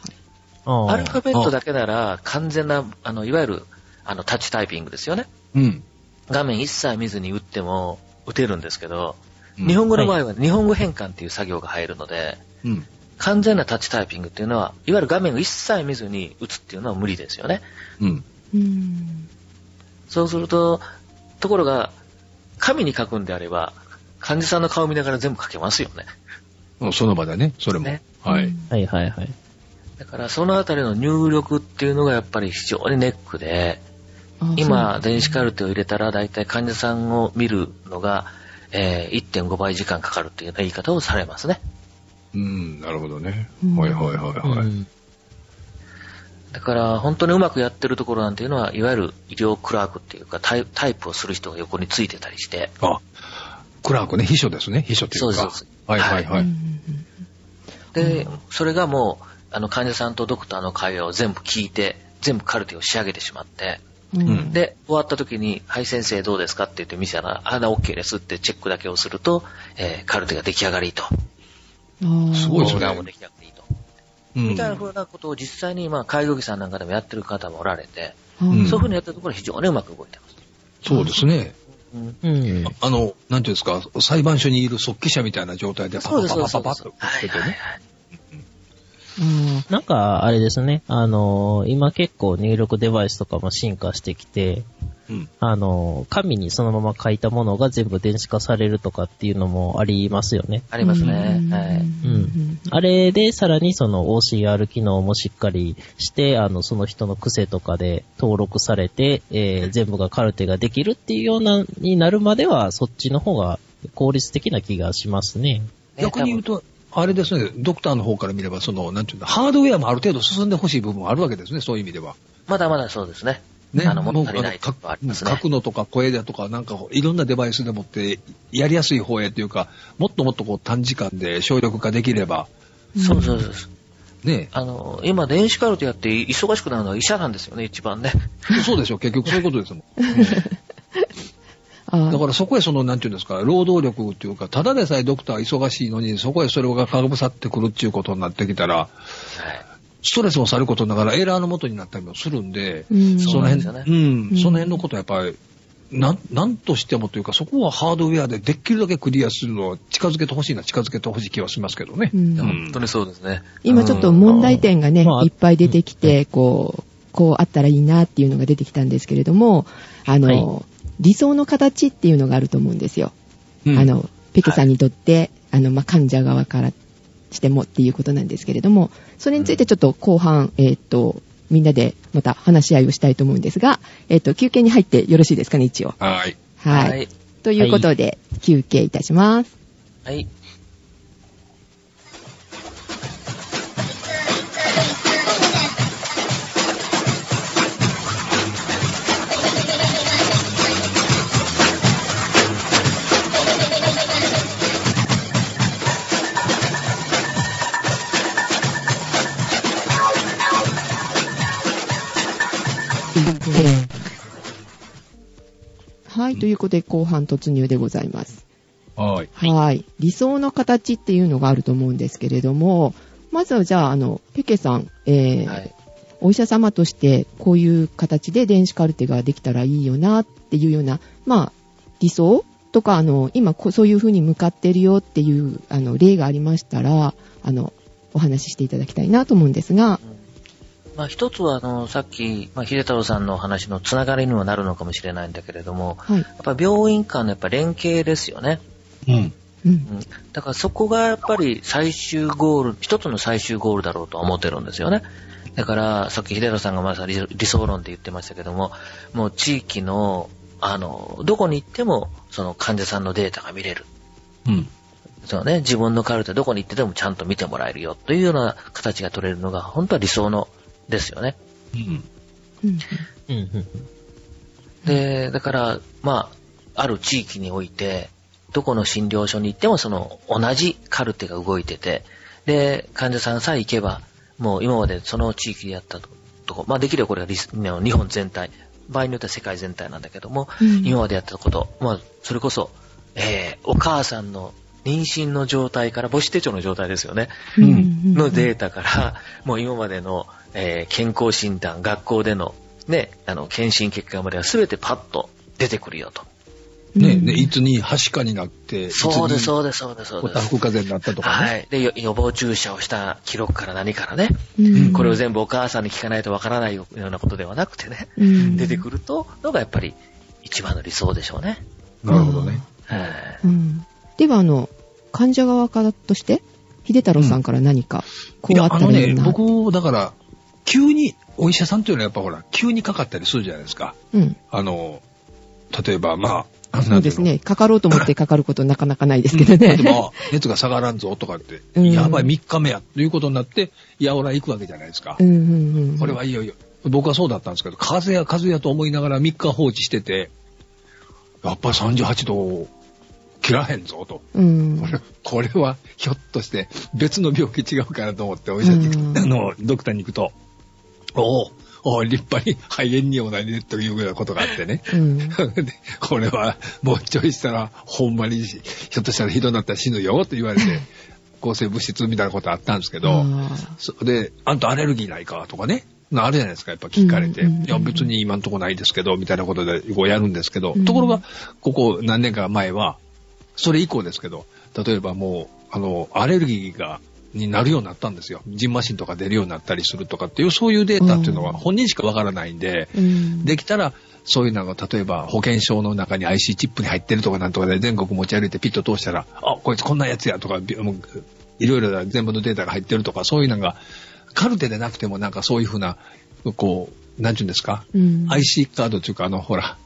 あアルファベットだけなら完全な、あの、いわゆる、あの、タッチタイピングですよね。うん。画面一切見ずに打っても打てるんですけど、うん日本語の場合は日本語変換っていう作業が入るので、うん。完全なタッチタイピングっていうのは、いわゆる画面を一切見ずに打つっていうのは無理ですよね。うん。うん。そうすると、ところが、紙に書くんであれば、患者さんの顔見ながら全部書けますよね。もうその場でね、それも。ねはい。はいはいはい。だから、そのあたりの入力っていうのがやっぱり非常にネックで、あ今、電子カルテを入れたら、だいたい患者さんを見るのが、えー1.5倍時間かかるっていうような言い方をされますね。うん、なるほどね。うんはいはいはいはい。うんだから、本当にうまくやってるところなんていうのは、いわゆる医療クラークっていうか、タイタイプをする人が横についてたりして、あ、クラークね、秘書ですね。秘書っていうか。そうですそうですはいはいはい。うんで、それがもう、あの、患者さんとドクターの会話を全部聞いて、全部カルテを仕上げてしまって、うんうんで、終わった時に、はい先生どうですかって言って見せたら、あ、だ OK ですってチェックだけをすると、えーカルテが出来上がりと。すごいですねも出来上がりと。うんみたいな風なことを実際に、まあ、介護技さんなんかでもやってる方もおられて、そういう風にやってるところは非常にうまく動いてます。そうですね。うんうん。あの、なんていうんですか、裁判所にいる速記者みたいな状態でパパパ。パパパッとはい出てね。なんか、あれですね。あのー今結構入力デバイスとかも進化してきて、うん。あのー紙にそのまま書いたものが全部電子化されるとかっていうのもありますよね。ありますね。はい。うん。あれで、さらにその OCR 機能もしっかりして、あの、その人の癖とかで登録されて、えー全部がカルテができるっていうような、になるまでは、そっちの方が効率的な気がしますね。逆に言うと、あれですね、ドクターの方から見れば、その、なんていうの、ハードウェアもある程度進んでほしい部分もあるわけですね、そういう意味では。まだまだそうですね。ね、あの、もう物足りないとありますね書。くのとか声だとか、なんかいろんなデバイスでもって、やりやすい方へというか、もっともっとこう短時間で省力化できれば、そうそうそうそう。ね、あの、今、電子カルテやって忙しくなるのは医者なんですよね、一番ね。そうでしょ、結局そういうことですもん。あだからそこへその、なんていうんですか、労働力っていうか、ただでさえドクター忙しいのに、そこへそれがかぶさってくるっていうことになってきたら、はい。ストレスもさることながらエラーの元になったりもするんで、うん。その辺、ですよね。うん、うん。その辺のことはやっぱり、なん、なんとしてもというか、そこはハードウェアでできるだけクリアするのを近づけてほしいな、近づけてほしい気はしますけどね。うん。本当にそうですね。今ちょっと問題点がね、まあいっぱい出てきて、こう、こうあったらいいなっていうのが出てきたんですけれども、あの、はい。理想の形っていうのがあると思うんですよ。うん。あの、ペケさんにとって、あの、まあ、患者側からしてもっていうことなんですけれども、それについてちょっと後半、えーっと、みんなでまた話し合いをしたいと思うんですが、えーっと、休憩に入ってよろしいですかね、一応。はい。はい。はい。ということで、休憩いたします。はい。はい。ということで、後半突入でございます。はい。はい。理想の形っていうのがあると思うんですけれども、まずはじゃあ、あの、ペケさん、えーはい。お医者様としてこういう形で電子カルテができたらいいよなっていうような、まあ、理想とか、あの、今こそういう風に向かってるよっていう、あの、例がありましたら、あの、お話ししていただきたいなと思うんですが、まあ一つは、あの、さっき、まあ、秀太郎さんのお話のつながりにはなるのかもしれないんだけれども、はい。やっぱ病院間のやっぱ連携ですよね。うん。うん。うん。だからそこがやっぱり最終ゴール、一つの最終ゴールだろうとは思ってるんですよね。だから、さっき秀太さんがまさに理理想論って言ってましたけども、もう地域の、あの、どこに行っても、その患者さんのデータが見れる。うん。そうね、自分のカルテどこに行ってでもちゃんと見てもらえるよというような形が取れるのが、本当は理想のですよね。うん。うん。うんうんで、だから、まあ、ある地域において、どこの診療所に行ってもその同じカルテが動いてて、で、患者さんさえ行けば、もう今までその地域でやったととこ、まあできればこれがリス日本全体、場合によっては世界全体なんだけども、うん今までやったこと、まあそれこそ、えー、お母さんの妊娠の状態から母子手帳の状態ですよね。うんのデータから、もう今までの、えー健康診断、学校での、ね、あの、検診結果までは全てパッと出てくるよと。ね、うんね、いつにはしかになって、そうです、いつにそうです、そうです、そうおたです。ふく風邪になったとかね。はい。で、よ予防注射をした記録から何からね、うんこれを全部お母さんに聞かないとわからないようなことではなくてね、うん出てくると、のがやっぱり一番の理想でしょうね。なるほどね。はい。うんでは、あの、患者側からとして、秀太郎さんから何か、こいうや、あったらいいな。僕、だから、急に、お医者さんというのはやっぱほら、急にかかったりするじゃないですか。うん。あの、例えば、まあ、そうですね。かかろうと思ってかかることなかなかないです。けどね。うん例えば、熱が下がらんぞとかって、うんやばい、3日目や、ということになって、いや、俺は行くわけじゃないですかう。んうんうん。これはいよいよ。僕はそうだったんですけど、風邪や風邪やと思いながら3日放置してて、やっぱり38度切らへんぞと。うん。こ れこれはひょっとして別の病気違うかなと思ってお医者に行く、うんあの、ドクターに行くと、おおお立派に肺炎におなりねというようなことがあってね。うん。でこれはもうちょいしたらほんまにひょっとしたらひどくなったら死ぬよと言われて、抗生物質みたいなことあったんですけど、そで、あんたアレルギーないかとかね。あるじゃないですか、やっぱ聞かれて。うんうんうんいや、別に今んとこないですけど、みたいなことでこうやるんですけど、うんところが、ここ何年か前は、それ以降ですけど、例えばもう、あの、アレルギーが、になるようになったんですよ。ジンマシンとか出るようになったりするとかっていう、そういうデータっていうのはうん本人しかわからないんで、うん。できたら、そういうのが、例えば保険証の中に IC チップに入ってるとかなんとかで全国持ち歩いてピッと通したら、あ、こいつこんなやつやとか、いろいろな全部のデータが入ってるとか、そういうのが、カルテでなくてもなんかそういうふうな、こう、なんていうんですか、うん。IC カードというか、あの、ほら、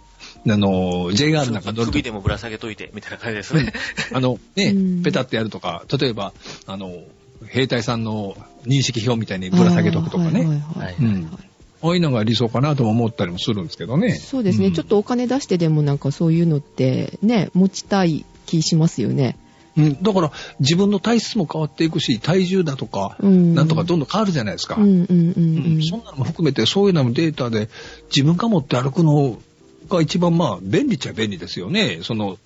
あの、JR なんか乗ると首でもぶら下げといて、みたいな感じですね。あの、ねうん、ペタってやるとか、例えば、あの、兵隊さんの認識表みたいにぶら下げとくとかね。はいはいははいいうんこういうのが理想かなとも思ったりもするんですけどね。そうですね、んちょっとお金出してでもなんかそういうのってね、持ちたい気しますよね。うん、だから自分の体質も変わっていくし、体重だとか、うんなんとかどんどん変わるじゃないですか。うんうんうんううんん。そんなのも含めて、そういうのもデータで自分が持って歩くのが一番まあ便利っちゃ便利ですよね。その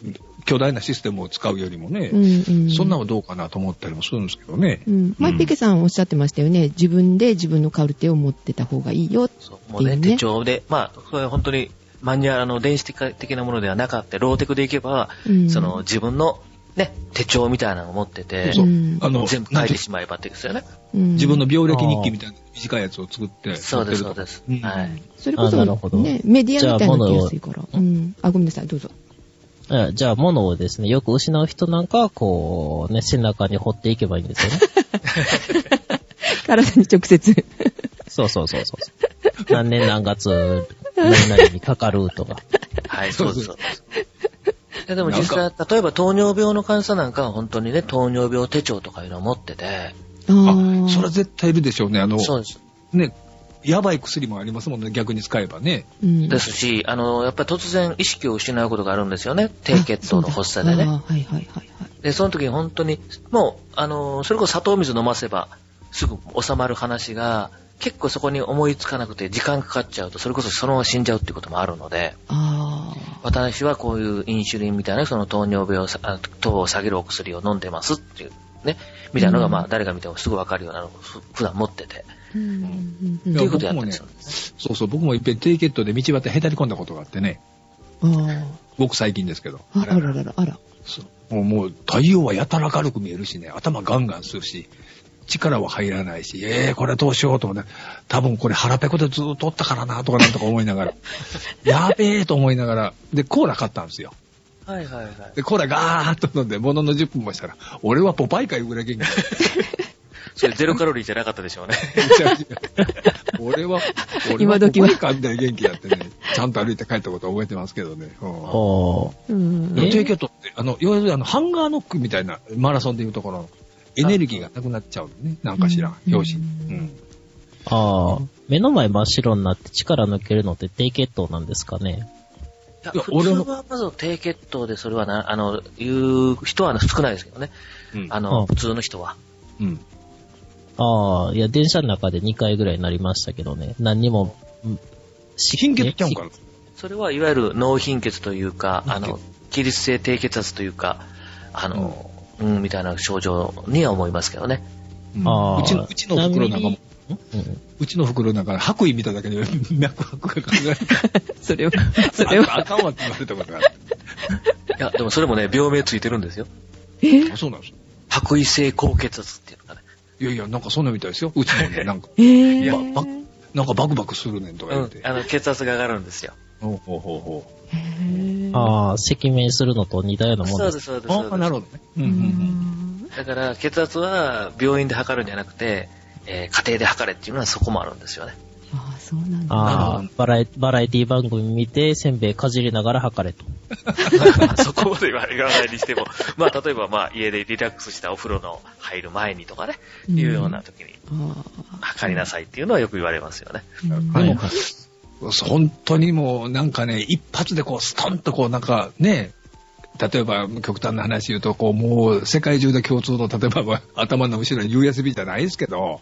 巨大なシステムを使うよりもね。うんうんそんなのどうかなと思ったりもするんですけどね。うん。前ペケさんおっしゃってましたよね。自分で自分のカルテを持ってた方がいいよ。そうもうね、っていうね手帳で、まあ、これは本当にマニュアルあの電子的的なものではなかった、ローテクでいけば、うんその自分のね、手帳みたいなのを持ってて、そううんあの、全部書いてしまえばってですよね。うん自分の病歴日記みたいな短いやつを作ってそうです、そうです。うんはい。それこそあなるほどね、メディアみたいになってやすいから。じゃあうん。あ、ごめんなさい、どうぞ。えじゃあ、物をですね、よく失う人なんかは、こう、ね、背中に掘っていけばいいんですよね。体に直接。そうそうそうそう。何年何月、何々にかかるとか。はい、そそううそうやでも実際、例えば糖尿病の患者さんなんかは本当にね、糖尿病手帳とかいうのを持ってて、あそれは絶対いるでしょうね。あの、そうです。ね、やばい薬もありますもんね、逆に使えばね。うんですし、あの、やっぱり突然意識を失うことがあるんですよね。低血糖の発作でね。はいはいはいはい。で、その時に本当に、もう、あの、それこそ砂糖水飲ませば、すぐ収まる話が、結構そこに思いつかなくて時間かかっちゃうと、それこそそのまま死んじゃうっていうこともあるので、あ私はこういうインシュリンみたいな、その糖尿病を糖を下げるお薬を飲んでますっていう、ね、みたいなのが、うんまあ、誰が見てもすぐわかるようなのをふ普段持ってて、うんってうんいうことやったんですね。そうそう、僕もいっぺん低血糖で道端へたり込んだことがあってね。あ僕最近ですけど。あ。ああららら、あら。そうもうもう太陽はやたら軽く見えるしね、頭ガンガンするし、力は入らないし、えー、これどうしようと思って、多分これ腹ペコでずっとおったからなとかなんとか思いながら、やべえと思いながら、で、コーラ買ったんですよ。はいはいはい。で、コーラガーッと飲んで、ものの10分もしたら、俺はポパイかいうぐらい元気だ それゼロカロリーじゃなかったでしょうね。俺は、俺今時はポパイかみたいな元気やってね、ちゃんと歩いて帰ったことは覚えてますけどね。うんおーうんえ低血糖って、あの、いわゆるあの、ハンガーノックみたいな、マラソンでいうところの、エネルギーがなくなっちゃうのね。なんかしら表紙に。うん。ああ、目の前真っ白になって力抜けるのって低血糖なんですかね？いや俺のはまず低血糖でそれはな、あの、言う人は少ないですけどね。うんあの、うん普通の人は。うん。ああ、いや、電車の中で2回ぐらいになりましたけどね。何にも、うん貧血ちゃうんかな？それはいわゆる脳貧血というか、あの、起立性低血圧というか、あの、うん、みたいな症状には思いますけどね。うんうちの、うちの袋なんかも、うんうちの袋なんか白衣見ただけで脈拍が考え それは、それは、あかんわって言われたことがある。いや、でもそれもね、病名ついてるんですよ。え？あそうなんですよ。白衣性高血圧っていうのがね。いやいや、なんかそんなみたいですよ。うちもね、なんか、えー、なんかバクバクするねんとかうん言って。。あの、血圧が上がるんですよ。ほうほうほうほへーああ、赤面するのと似たようなもんです。そうです、そうです。う。そうですああ、なるほどね。うんううんうん。んだから、血圧は病院で測るんじゃなくて、えー家庭で測れっていうのはそこもあるんですよね。ああ、そうなんだ。あなるあ、バラエティ番組見て、せんべいかじりながら測れと。そこまで言わ言わないにしても、まあ、例えば、まあ、家でリラックスしたお風呂の入る前にとかね、うんいうような時に、あ測りなさいっていうのはよく言われますよね。あ。うんはいでも本当にもうなんかね、一発でこうストンとこうなんかね、例えば極端な話言うと、こうもう世界中で共通の、例えばまあ頭の後ろに USB じゃないですけど、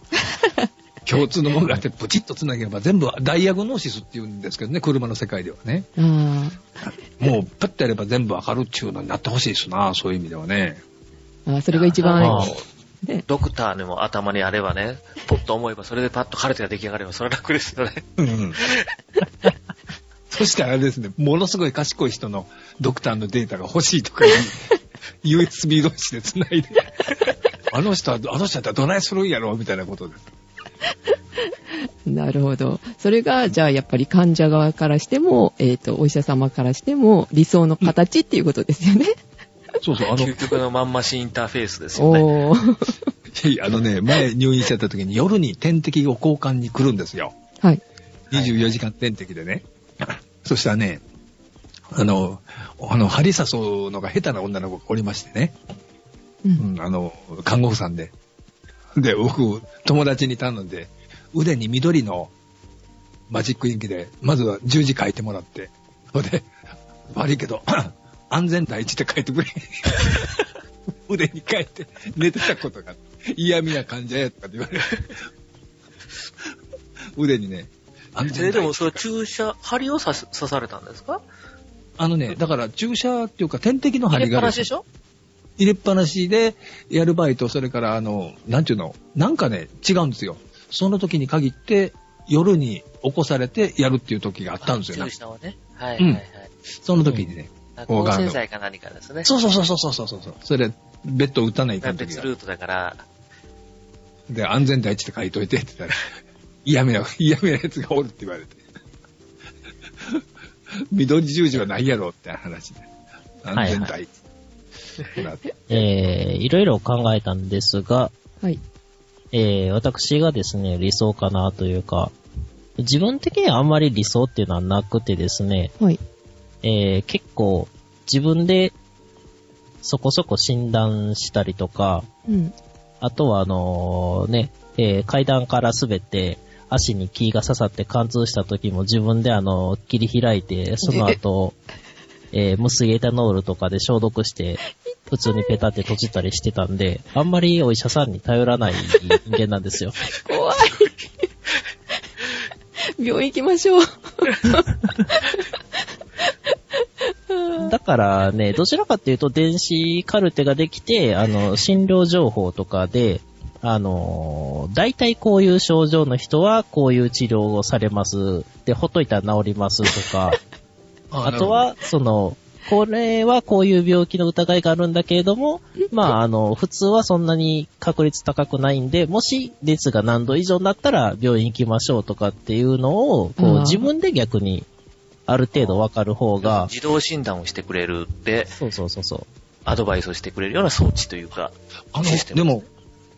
共通のものがあってプチッと繋げれば全部ダイアグノーシスって言うんですけどね、車の世界ではね。あもうパッとやれば全部わかるっていうのになってほしいですな、そういう意味ではね。あそれが一番ね、ドクターにも頭にあればね、ポッと思えば、それでパッとカルテが出来上がれば、それは楽ですよね。うん そしたらあれですね、ものすごい賢い人のドクターのデータが欲しいとかいう USB 同士で繋いで、あの人は、あの人だったらどないするんやろみたいなことです。なるほど。それが、じゃあやっぱり患者側からしても、えっ、と、お医者様からしても理想の形っていうことですよね。そうそう、あの、究極のまんましインターフェースですよね。あのね、前入院しちゃった時に夜に点滴を交換に来るんですよ。はい。24時間点滴でね。そしたらね、あの、あの、針刺すのが下手な女の子がおりましてね。う。うんん、あの、看護婦さんで。で、僕、友達に頼んで、腕に緑のマジックインキで、まずは十字書いてもらって、ほんで、悪いけど、安全第一って書いてくれ。腕に書いて寝てたことが嫌味な患者やとかって言われる。腕にね、安え全第一でもそれ注射、針を刺す刺されたんですか？あのね、だから注射っていうか点滴の入れ針があるっぱなしでしょ？入れっぱなしでやる場合と、それからあの、なんていうの、なんかね、違うんですよ。その時に限って、夜に起こされてやるっていう時があったんですよね注。射をね。はいうんはいはい。その時にね。抗生剤か何かですね。そうそうそうそうそうそうそう。それ、ベッド打たないかん。別ルートだから、で、安全第一って書いといてって言ったら、嫌味な、嫌味なやつがおるって言われて。緑十字はないやろって話で。安全第一。なってえー、いろいろ考えたんですが、はい。えー、私がですね、理想かなというか、自分的にはあんまり理想っていうのはなくてですね、はい。えー、結構自分でそこそこ診断したりとか、うん。あとはあのね、えー階段から滑って足に木が刺さって貫通した時も自分であの、切り開いて、その後、えー無水エタノールとかで消毒して、普通にペタって閉じたりしてたんで、あんまりお医者さんに頼らない人間なんですよ。怖い。病院行きましょう。だからね、どちらかっていうと電子カルテができて、あの、診療情報とかで、あの、大体こういう症状の人はこういう治療をされます。で、ほっといたら治りますとか、あと、は、その、これはこういう病気の疑いがあるんだけれども、まあ、あの、普通はそんなに確率高くないんで、もし熱が何度以上になったら病院行きましょうとかっていうのを、こう自分で逆にある程度わかる方が、自動診断をしてくれるって、そうそうそうそう。アドバイスをしてくれるような装置というか、あのでも、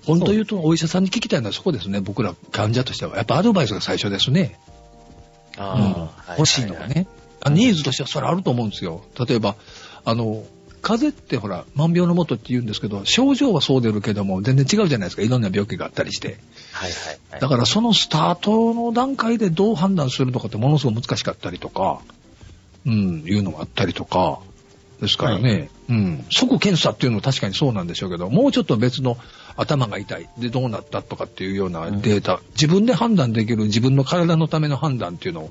本当言うとお医者さんに聞きたいのはそこですね。僕ら患者としては。やっぱアドバイスが最初ですね。あうん欲しいのがね。あニーズとしてはそれあると思うんですよ。例えば、あの、風邪ってほら、万病のもとって言うんですけど、症状はそう出るけども、全然違うじゃないですか。いろんな病気があったりして。はいはいはい。だからそのスタートの段階でどう判断するのかってものすごく難しかったりとか、うん、いうのがあったりとか、ですからね、うん、即検査っていうのは確かにそうなんでしょうけど、もうちょっと別の頭が痛い、でどうなったとかっていうようなデータ、自分で判断できる自分の体のための判断っていうのを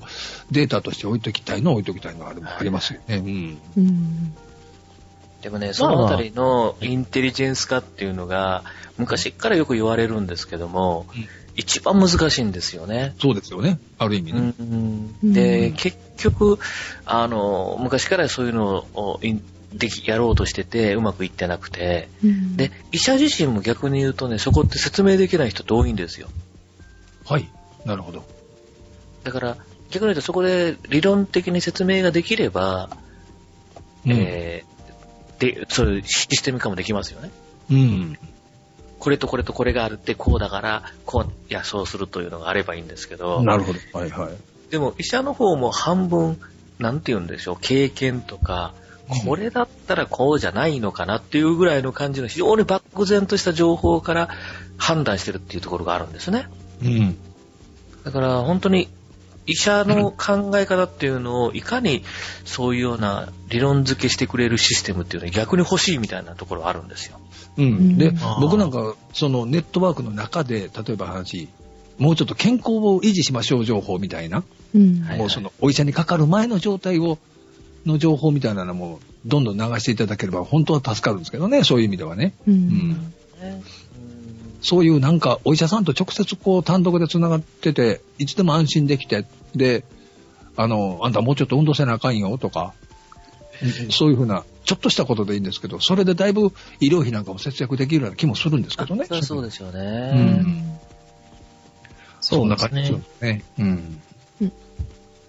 データとして置いときたいの置いときたいのはあるありますよね。うん。うん。でもね、そのあたりのインテリジェンス化っていうのが、昔からよく言われるんですけども、うん一番難しいんですよね。そうですよね。ある意味ね。うんで、結局、あの、昔からそういうのをインできやろうとしてて、うまくいってなくて、うんで、医者自身も逆に言うとね、そこって説明できない人って多いんですよ。はい。なるほど。だから、逆に言うとそこで理論的に説明ができれば、うん。えーで、そういうシステム化もできますよね。うん。これとこれとこれがあるってこうだから、こう、いや、そうするというのがあればいいんですけど、なるほど。はいはい。でも医者の方も半分、なんて言うんでしょう、経験とか、これだったらこうじゃないのかなっていうぐらいの感じの非常に漠然とした情報から判断してるっていうところがあるんですね。うん。だから本当に医者の考え方っていうのをいかにそういうような理論付けしてくれるシステムっていうのは逆に欲しいみたいなところはあるんですよ。うん。で僕なんか、そのネットワークの中で、例えば話、もうちょっと健康を維持しましょう情報みたいな、うん。はいもうそのお医者にかかる前の状態を、の情報みたいなのも、どんどん流していただければ、本当は助かるんですけどね、そういう意味ではね。う。うんん。そういうなんか、お医者さんと直接こう単独で繋がってて、いつでも安心できて、で、あの、あんたもうちょっと運動せなあかんよとか、うんそういうふうな、ちょっとしたことでいいんですけど、それでだいぶ医療費なんかも節約できるような気もするんですけどね。そそうですようね。ん。そうんですな感じね。ですね。うん。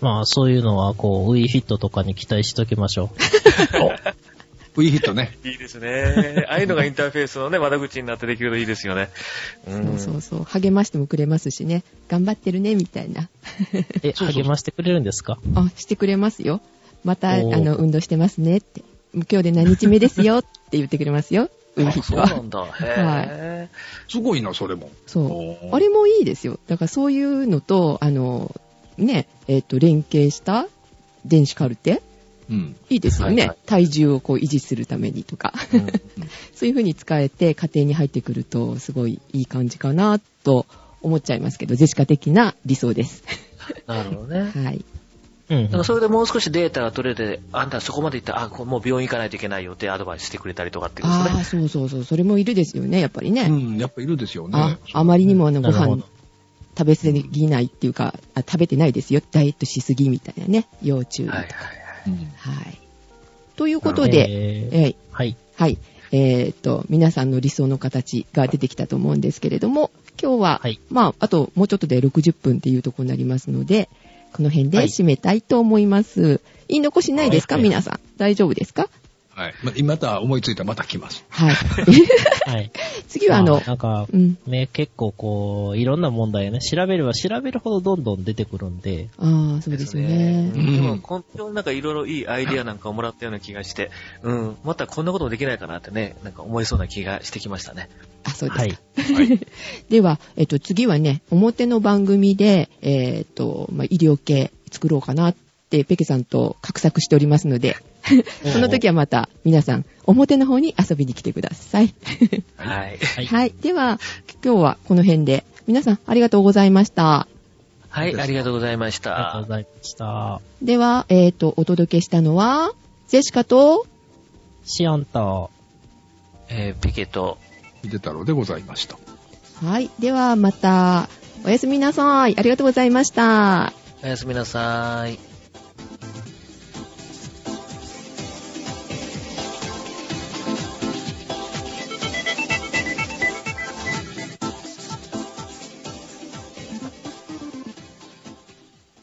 まあ、そういうのは、こう、ウィーフィットとかに期待しときましょ V ヒットね。いいですね。ああいうのがインターフェースのね、窓口になってできるといいですよね。うんそうそうそう。励ましてもくれますしね。頑張ってるね、みたいな。う。え、励ましてくれるんですか？あ、してくれますよ。また、あの、運動してますねって。今日で何日目ですよって言ってくれますよ。あフィットは。そうなんだ。へすごいな、それも。そう。あれもいいですよ。だからそういうのと、あの、ね、えっ、と、連携した電子カルテうん。いいですよね。はいはい体重をこう維持するためにとか。え。うん そういう風に使えて家庭に入ってくると、すごいいい感じかなと思っちゃいますけど、ゼシカ的な理想です。なるほどね。はい。うんだからそれでもう少しデータが取れて、あんたそこまで行ったら、あ、もう病院行かないといけないよってアドバイスしてくれたりとかっていうことああ、ですね。そうそうそう。それもいるですよね、やっぱりね。うん、やっぱいるですよね。あ、あまりにもあのご飯食べ過ぎないっていうかあ、食べてないですよ。ダイエットしすぎみたいなね。要注意。はいはい。はいはい。はい。ということで、えーはい。はい。えーっと、皆さんの理想の形が出てきたと思うんですけれども、今日は、はいまあ、あともうちょっとで60分っていうところになりますので、この辺ではい締めたいと思います。言い残しないですか、はい皆さん。大丈夫ですか？はい。ままた思いついたらまた来ます。はい。はい。次はあのま、なんか、うん。ね、結構こう、いろんな問題をね、調べれば調べるほどどんどん出てくるんで、ああ、そうですよね。うんでも、今日なんかいろいろいいアイディアなんかをもらったような気がして、うん、またこんなこともできないかなってね、なんか思いそうな気がしてきましたね。あ、そうですか。はい。はい。では、えっと、次はね、表の番組で、えっと、まあ、医療系作ろうかなって、ペケさんと画策しておりますので、その時はまた皆さん、表の方に遊びに来てください。はい。はい。はい。では、今日はこの辺で、皆さんありがとうございました。はい、ありがとうございましありがとうたご。ざいました。では、えっと、お届けしたのは、ジェシカと、シオンと、えー、ピケと、秀太郎でございました。はい。ではまた、おやすみなさい。ありがとうございました。おやすみなさーい。